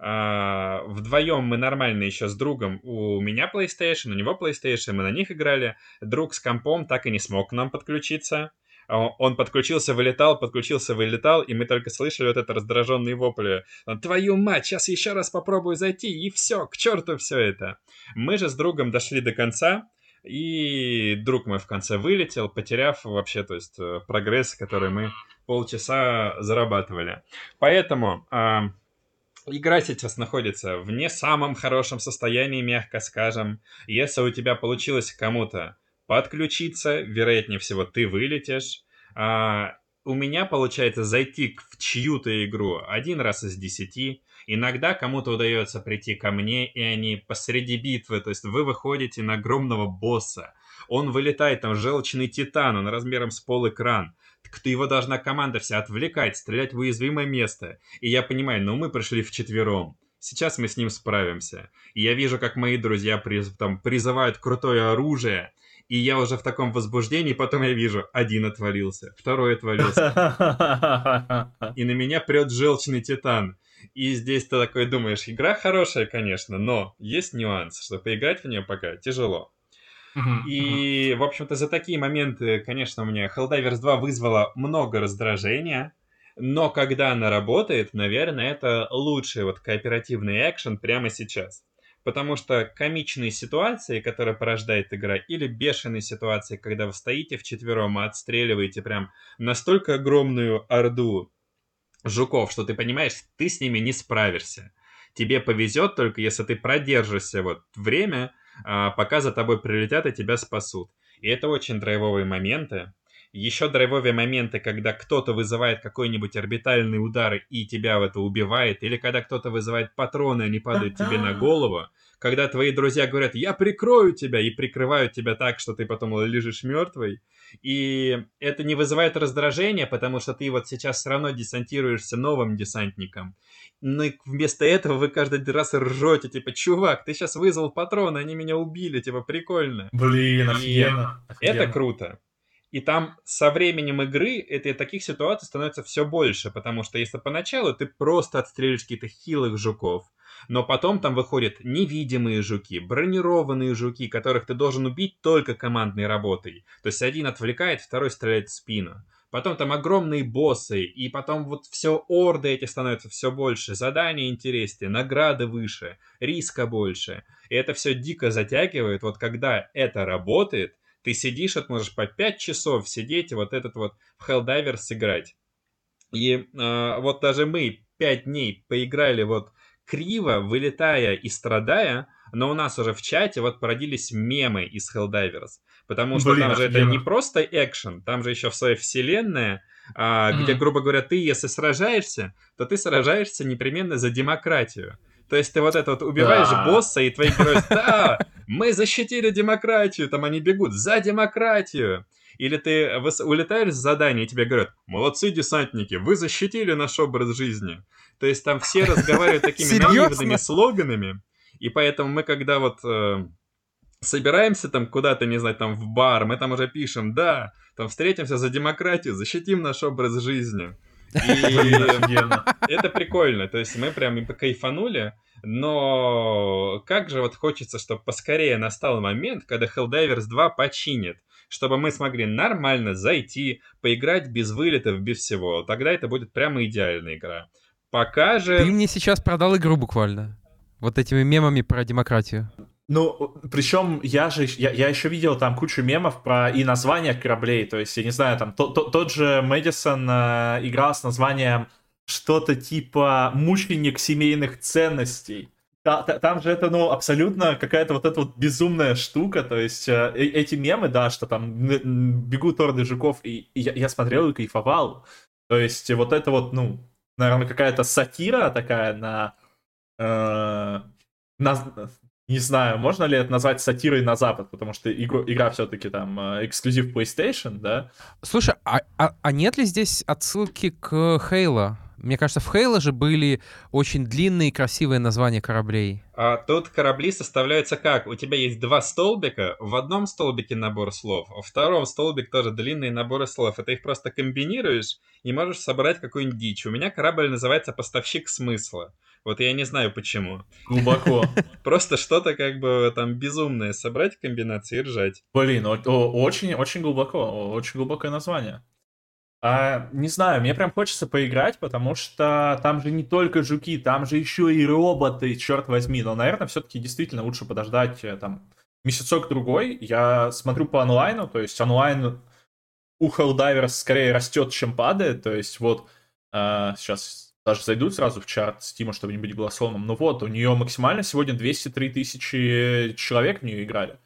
А, вдвоем мы нормально еще с другом. У меня PlayStation, у него PlayStation, мы на них играли. Друг с компом так и не смог к нам подключиться. А он подключился, вылетал, подключился, вылетал, и мы только слышали вот это раздраженные вопли. Твою мать, сейчас еще раз попробую зайти, и все, к черту все это. Мы же с другом дошли до конца, и друг мой в конце вылетел, потеряв вообще, то есть, э, прогресс, который мы полчаса зарабатывали. Поэтому э, игра сейчас находится в не самом хорошем состоянии, мягко скажем. Если у тебя получилось кому-то подключиться, вероятнее всего ты вылетишь. А, у меня получается зайти в чью-то игру один раз из десяти. Иногда кому-то удается прийти ко мне, и они посреди битвы, то есть вы выходите на огромного босса. Он вылетает, там, желчный титан, он размером с пол экран. Ты его должна команда вся отвлекать, стрелять в уязвимое место. И я понимаю, ну мы пришли вчетвером. Сейчас мы с ним справимся. И я вижу, как мои друзья приз, там, призывают крутое оружие, и я уже в таком возбуждении, потом я вижу, один отвалился, второй отвалился. [laughs] И на меня прет желчный титан. И здесь ты такой думаешь, игра хорошая, конечно, но есть нюанс, что поиграть в нее пока тяжело. И, в общем-то, за такие моменты, конечно, у меня Helldivers 2 вызвала много раздражения, но когда она работает, наверное, это лучший вот кооперативный экшен прямо сейчас. Потому что комичные ситуации, которые порождает игра, или бешеные ситуации, когда вы стоите вчетвером и отстреливаете прям настолько огромную орду жуков, что ты понимаешь, ты с ними не справишься. Тебе повезет только, если ты продержишься вот время, а, пока за тобой прилетят и тебя спасут. И это очень драйвовые моменты. Еще драйвовые моменты, когда кто-то вызывает какой-нибудь орбитальный удар и тебя в это убивает, или когда кто-то вызывает патроны, они падают тебе на голову, когда твои друзья говорят «я прикрою тебя» и прикрывают тебя так, что ты потом лежишь мертвый. И это не вызывает раздражения, потому что ты вот сейчас все равно десантируешься новым десантником. Но вместо этого вы каждый раз ржете, типа, чувак, ты сейчас вызвал патроны, они меня убили, типа, прикольно. Блин, офигенно. офигенно. Это круто. И там со временем игры это, таких ситуаций становится все больше, потому что если поначалу ты просто отстреливаешь каких-то хилых жуков, но потом там выходят невидимые жуки, бронированные жуки, которых ты должен убить только командной работой. То есть один отвлекает, второй стреляет в спину. Потом там огромные боссы, и потом вот все орды эти становятся все больше, задания интереснее, награды выше, риска больше. И это все дико затягивает. Вот когда это работает, ты сидишь, вот можешь по 5 часов сидеть и вот этот вот в Helldivers сыграть. И э, вот даже мы 5 дней поиграли вот криво, вылетая и страдая, но у нас уже в чате вот породились мемы из Helldivers. Потому что Блин, там же офигенно. это не просто экшен, там же еще в своей вселенная, а, mm-hmm. где, грубо говоря, ты, если сражаешься, то ты сражаешься непременно за демократию. То есть ты вот это вот убиваешь да. босса, и твои герои, да, мы защитили демократию, там они бегут за демократию. Или ты улетаешь с задания, и тебе говорят, молодцы, десантники, вы защитили наш образ жизни. То есть там все [laughs] разговаривают такими наивными слоганами, и поэтому мы, когда вот э, собираемся там куда-то, не знаю, там в бар, мы там уже пишем, да, там встретимся за демократию, защитим наш образ жизни. [laughs] И это прикольно, то есть мы прям кайфанули, но как же вот хочется, чтобы поскорее настал момент, когда Helldivers 2 починит, чтобы мы смогли нормально зайти, поиграть без вылетов, без всего. Тогда это будет прямо идеальная игра. Пока же... Ты мне сейчас продал игру буквально. Вот этими мемами про демократию. Ну, причем я же, я, я еще видел там кучу мемов про и названия кораблей, то есть, я не знаю, там то, то, тот же Мэдисон э, играл с названием что-то типа «Мученик семейных ценностей». Та, та, там же это, ну, абсолютно какая-то вот эта вот безумная штука, то есть э, э эти мемы, да, что там бегут орды жуков, и, и я, я смотрел и кайфовал. То есть вот это вот, ну, наверное, какая-то сатира такая на... Э, на не знаю, можно ли это назвать сатирой на Запад, потому что игру, игра все-таки там э, эксклюзив PlayStation, да? Слушай, а, а, а нет ли здесь отсылки к Halo? Мне кажется, в Halo же были очень длинные и красивые названия кораблей. А тут корабли составляются как? У тебя есть два столбика, в одном столбике набор слов, а в втором столбик тоже длинные наборы слов. Это их просто комбинируешь и можешь собрать какую-нибудь дичь. У меня корабль называется «Поставщик смысла». Вот я не знаю почему. Глубоко. [laughs] Просто что-то как бы там безумное собрать комбинации и ржать. Блин, очень, очень глубоко, очень глубокое название. А, не знаю, мне прям хочется поиграть, потому что там же не только жуки, там же еще и роботы, черт возьми. Но, наверное, все-таки действительно лучше подождать э, там месяцок-другой. Я смотрю по онлайну, то есть онлайн у Helldivers скорее растет, чем падает. То есть вот э, сейчас даже зайду сразу в чарт Стима, чтобы не быть голословным. Ну вот, у нее максимально сегодня 203 тысячи человек в нее играли.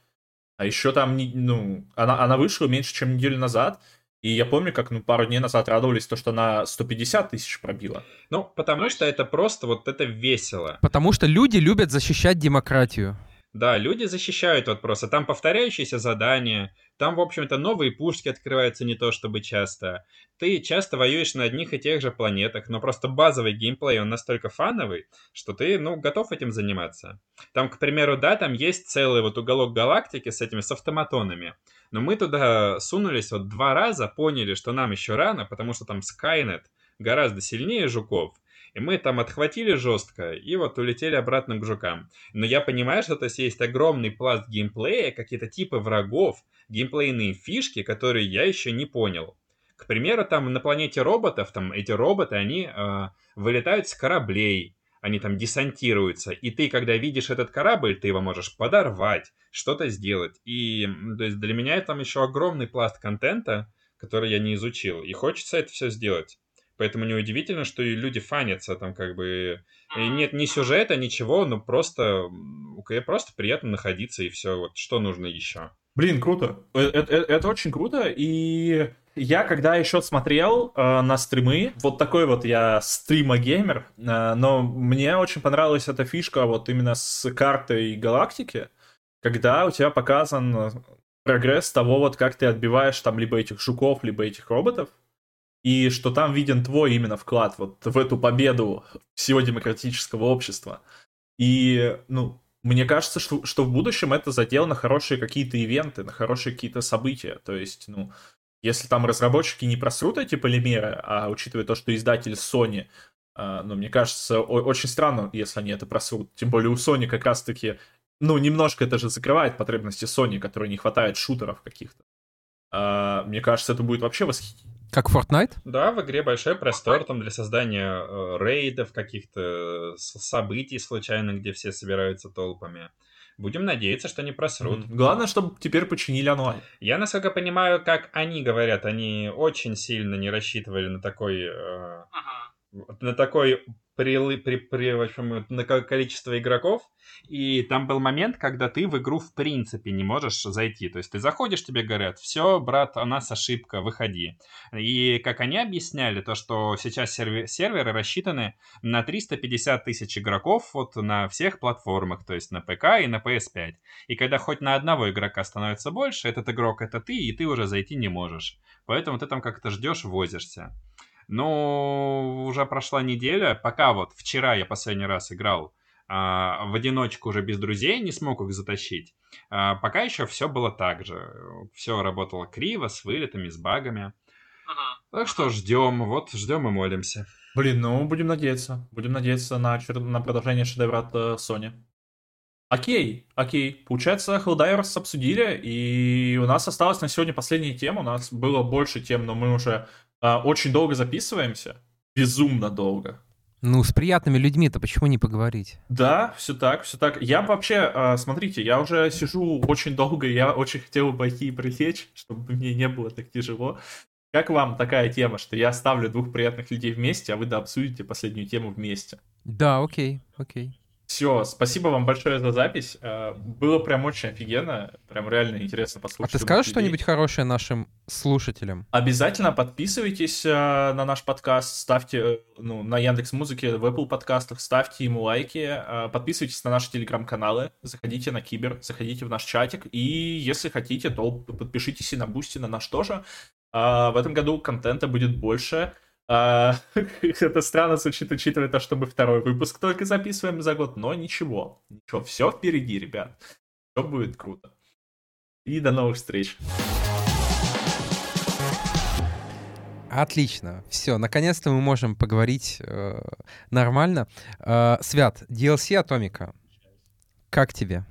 А еще там, ну, она, она вышла меньше, чем неделю назад. И я помню, как ну, пару дней назад радовались, то, что она 150 тысяч пробила. Ну, потому что это просто вот это весело. Потому что люди любят защищать демократию. Да, люди защищают вот просто. Там повторяющиеся задания, там, в общем-то, новые пушки открываются не то чтобы часто. Ты часто воюешь на одних и тех же планетах, но просто базовый геймплей, он настолько фановый, что ты, ну, готов этим заниматься. Там, к примеру, да, там есть целый вот уголок галактики с этими, с автоматонами. Но мы туда сунулись вот два раза, поняли, что нам еще рано, потому что там Skynet гораздо сильнее жуков. И мы там отхватили жестко и вот улетели обратно к жукам. Но я понимаю, что то есть, есть огромный пласт геймплея, какие-то типы врагов, геймплейные фишки, которые я еще не понял. К примеру, там на планете роботов, там эти роботы, они э, вылетают с кораблей, они там десантируются, и ты, когда видишь этот корабль, ты его можешь подорвать, что-то сделать. И то есть для меня там еще огромный пласт контента, который я не изучил, и хочется это все сделать. Поэтому неудивительно, что и люди фанятся там как бы... И нет ни сюжета, ничего, но просто... Просто приятно находиться и все. Вот что нужно еще. Блин, круто. Это, это, это очень круто. И я когда еще смотрел э, на стримы, вот такой вот я стрима-геймер, э, но мне очень понравилась эта фишка вот именно с картой галактики, когда у тебя показан прогресс того, вот как ты отбиваешь там либо этих жуков, либо этих роботов, и что там виден твой именно вклад вот в эту победу всего демократического общества. И, ну, мне кажется, что, что в будущем это задел на хорошие какие-то ивенты, на хорошие какие-то события. То есть, ну, если там разработчики не просрут эти полимеры, а учитывая то, что издатель Sony, э, ну, мне кажется, очень странно, если они это просрут. Тем более у Sony как раз-таки, ну, немножко это же закрывает потребности Sony, которой не хватает шутеров каких-то. Э, мне кажется, это будет вообще восхитительно. Как Fortnite? Да, в игре большой простор там для создания э, рейдов, каких-то событий случайных, где все собираются толпами. Будем надеяться, что не просрут. Mm. Главное, чтобы теперь починили онлайн. Я, насколько понимаю, как они говорят, они очень сильно не рассчитывали на такой... Э, ага. На такой при, при, при, в общем, на количество игроков, и там был момент, когда ты в игру в принципе не можешь зайти. То есть ты заходишь, тебе говорят, все, брат, у нас ошибка, выходи. И как они объясняли, то, что сейчас сервер, серверы рассчитаны на 350 тысяч игроков вот на всех платформах, то есть на ПК и на PS5. И когда хоть на одного игрока становится больше, этот игрок это ты, и ты уже зайти не можешь. Поэтому ты там как-то ждешь, возишься. Но уже прошла неделя, пока вот вчера я последний раз играл а, в одиночку уже без друзей, не смог их затащить. А, пока еще все было так же. Все работало криво, с вылетами, с багами. Ага. Так что ждем, вот ждем и молимся. Блин, ну будем надеяться. Будем надеяться на, на продолжение шедевра от uh, Sony. Окей, окей. Получается, Helldivers обсудили, и у нас осталась на сегодня последняя тема. У нас было больше тем, но мы уже а, очень долго записываемся. Безумно долго. Ну, с приятными людьми-то почему не поговорить? Да, все так, все так. Я вообще, а, смотрите, я уже сижу очень долго, и я очень хотел бы пойти и прилечь, чтобы мне не было так тяжело. Как вам такая тема, что я оставлю двух приятных людей вместе, а вы да обсудите последнюю тему вместе? Да, окей, окей. Все, спасибо вам большое за запись. Э, было прям очень офигенно. Прям реально интересно послушать. А ты скажешь что-нибудь хорошее нашим слушателям? Обязательно подписывайтесь э, на наш подкаст, ставьте э, ну, на Яндекс Музыке, в Apple подкастах, ставьте ему лайки, подписывайтесь на наши телеграм-каналы, заходите на Кибер, заходите в наш чатик, и если хотите, то подпишитесь и на Boosty, на наш тоже. В этом году контента будет больше. А, [laughs] это странно звучит, учитывая то, что мы второй выпуск только записываем за год, но ничего. Ничего, все впереди, ребят. Все будет круто. И до новых встреч. Отлично. Все, наконец-то мы можем поговорить э, нормально. Э, Свят, DLC Атомика. Как тебе?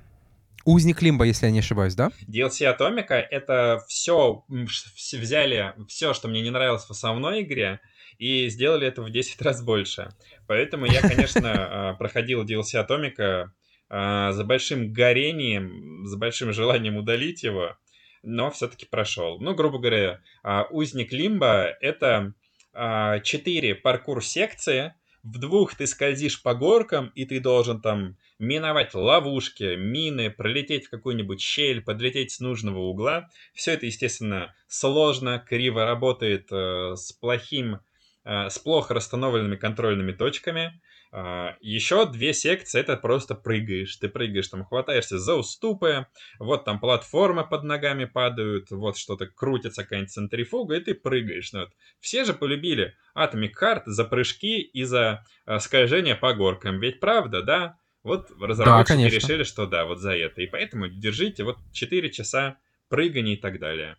Узник Лимба, если я не ошибаюсь, да? DLC Атомика — это все, взяли все, что мне не нравилось в основной игре, и сделали это в 10 раз больше. Поэтому я, конечно, [laughs] а, проходил DLC Атомика а, за большим горением, с большим желанием удалить его, но все-таки прошел. Ну, грубо говоря, а, Узник Лимба — это 4 паркур-секции, в двух ты скользишь по горкам, и ты должен там миновать ловушки, мины, пролететь в какую-нибудь щель, подлететь с нужного угла. Все это, естественно, сложно, криво работает э, с плохим с плохо расстановленными контрольными точками. А, Еще две секции это просто прыгаешь. Ты прыгаешь, там хватаешься за уступы, вот там платформы под ногами падают, вот что-то крутится, какая-нибудь центрифуга, и ты прыгаешь. Ну, вот. Все же полюбили Atomic Heart за прыжки и за а, скольжение по горкам. Ведь правда, да? Вот разработчики да, решили, что да, вот за это. И поэтому держите вот 4 часа прыгания и так далее.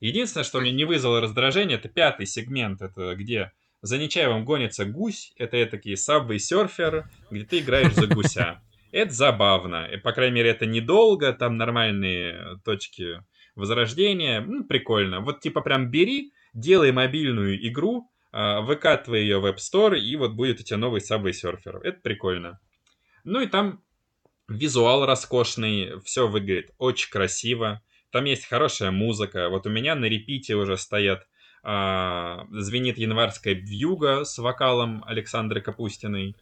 Единственное, что мне не вызвало раздражение, это пятый сегмент, это где за Нечаевым гонится гусь, это такие Subway серфер, где ты играешь за гуся. Это забавно, по крайней мере, это недолго, там нормальные точки возрождения, ну, прикольно. Вот типа прям бери, делай мобильную игру, а, выкатывай ее в App Store, и вот будет у тебя новый Subway Surfer. Это прикольно. Ну и там визуал роскошный, все выглядит очень красиво. Там есть хорошая музыка. Вот у меня на репите уже стоят звенит январская вьюга с вокалом Александры Капустиной.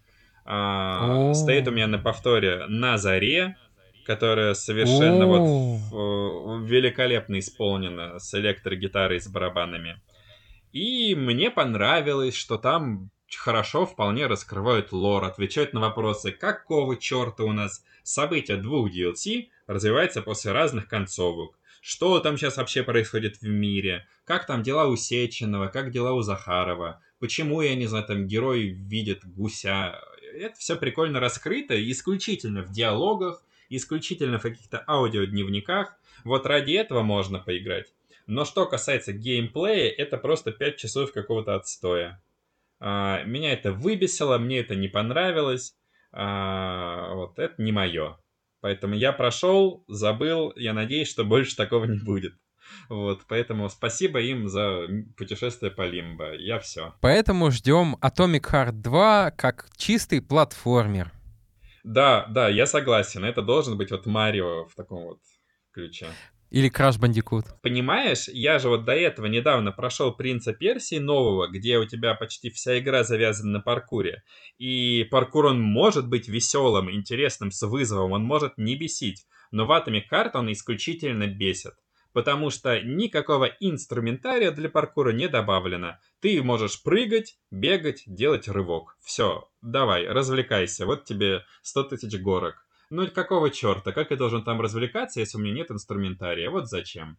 А, стоит у меня на повторе «На заре», которая совершенно вот великолепно исполнена с электрогитарой с барабанами. И мне понравилось, что там хорошо вполне раскрывают лор, отвечают на вопросы, какого черта у нас события двух DLC развивается после разных концовок. Что там сейчас вообще происходит в мире? Как там дела у Сеченова? Как дела у Захарова? Почему, я не знаю, там герой видит гуся? Это все прикольно раскрыто, исключительно в диалогах, исключительно в каких-то аудиодневниках. Вот ради этого можно поиграть. Но что касается геймплея, это просто 5 часов какого-то отстоя. А, меня это выбесило, мне это не понравилось. А, вот это не мое. Поэтому я прошел, забыл, я надеюсь, что больше такого не будет. Вот, поэтому спасибо им за путешествие по Лимбо. Я все. Поэтому ждем Atomic Heart 2 как чистый платформер. Да, да, я согласен. Это должен быть вот Марио в таком вот ключе. Или Краш Бандикут. Понимаешь, я же вот до этого недавно прошел Принца Персии нового, где у тебя почти вся игра завязана на паркуре. И паркур, он может быть веселым, интересным, с вызовом, он может не бесить. Но в Atomic Heart он исключительно бесит. Потому что никакого инструментария для паркура не добавлено. Ты можешь прыгать, бегать, делать рывок. Все, давай, развлекайся. Вот тебе 100 тысяч горок. Ну какого черта? Как я должен там развлекаться, если у меня нет инструментария? Вот зачем.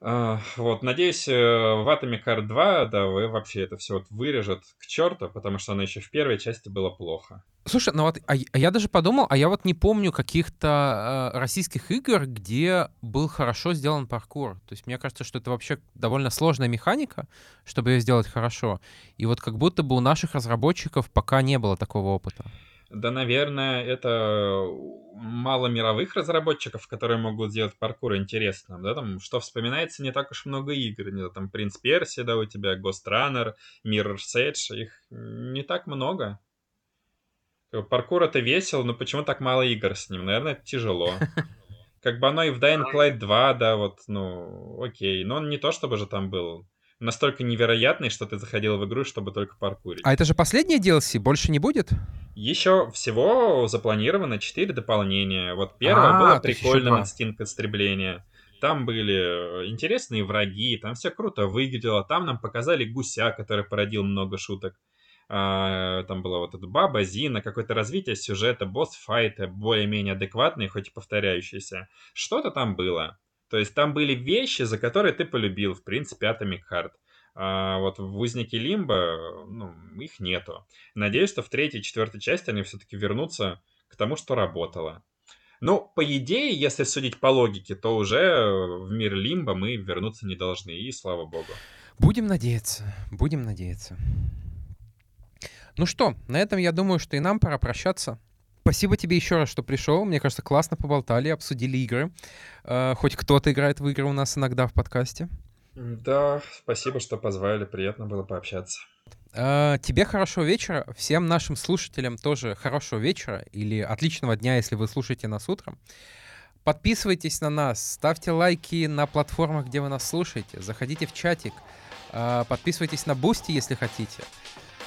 Uh, вот, надеюсь, э, в Atomic Heart 2, да, вы вообще это все вот вырежет к черту, потому что оно еще в первой части было плохо. Слушай, ну вот, а, а я даже подумал, а я вот не помню каких-то э, российских игр, где был хорошо сделан паркур. То есть мне кажется, что это вообще довольно сложная механика, чтобы ее сделать хорошо. И вот как будто бы у наших разработчиков пока не было такого опыта. Да, наверное, это мало мировых разработчиков, которые могут сделать паркур интересным, да, там, что вспоминается, не так уж много игр, не там, Принц Перси, да, у тебя, Ghost Runner, Mirror's Edge, их не так много. Паркур это весело, но почему так мало игр с ним? Наверное, это тяжело. [laughs] Как бы оно и в Dying Light 2, да, вот, ну, окей, но он не то чтобы же там был настолько невероятный, что ты заходил в игру, чтобы только паркурить. А это же последнее DLC, больше не будет? Еще всего запланировано 4 дополнения. Вот первое а, было прикольным инстинкт истребления. Там были э, интересные враги, там все круто выглядело. Там нам показали гуся, который породил много шуток. А, там была вот эта баба, Зина, какое-то развитие сюжета, босс-файты, более-менее адекватные, хоть и повторяющиеся. Что-то там было. То есть там были вещи, за которые ты полюбил, в принципе, Atomic Heart. А вот в Узнике Лимба, ну, их нету. Надеюсь, что в третьей четвертой части они все-таки вернутся к тому, что работало. Ну, по идее, если судить по логике, то уже в мир Лимба мы вернуться не должны, и слава богу. Будем надеяться, будем надеяться. Ну что, на этом я думаю, что и нам пора прощаться. Спасибо тебе еще раз, что пришел. Мне кажется, классно поболтали, обсудили игры. Uh, хоть кто-то играет в игры у нас иногда в подкасте. Да, спасибо, что позвали. Приятно было пообщаться. Uh, тебе хорошего вечера. Всем нашим слушателям тоже хорошего вечера или отличного дня, если вы слушаете нас утром. Подписывайтесь на нас, ставьте лайки на платформах, где вы нас слушаете, заходите в чатик, э, подписывайтесь на Boosty, если хотите.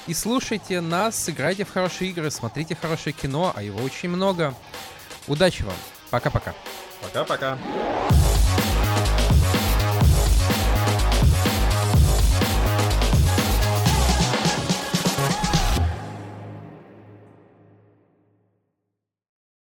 И слушайте нас, играйте в хорошие игры, смотрите хорошее кино, а его очень много. Удачи вам. Пока-пока. Пока-пока.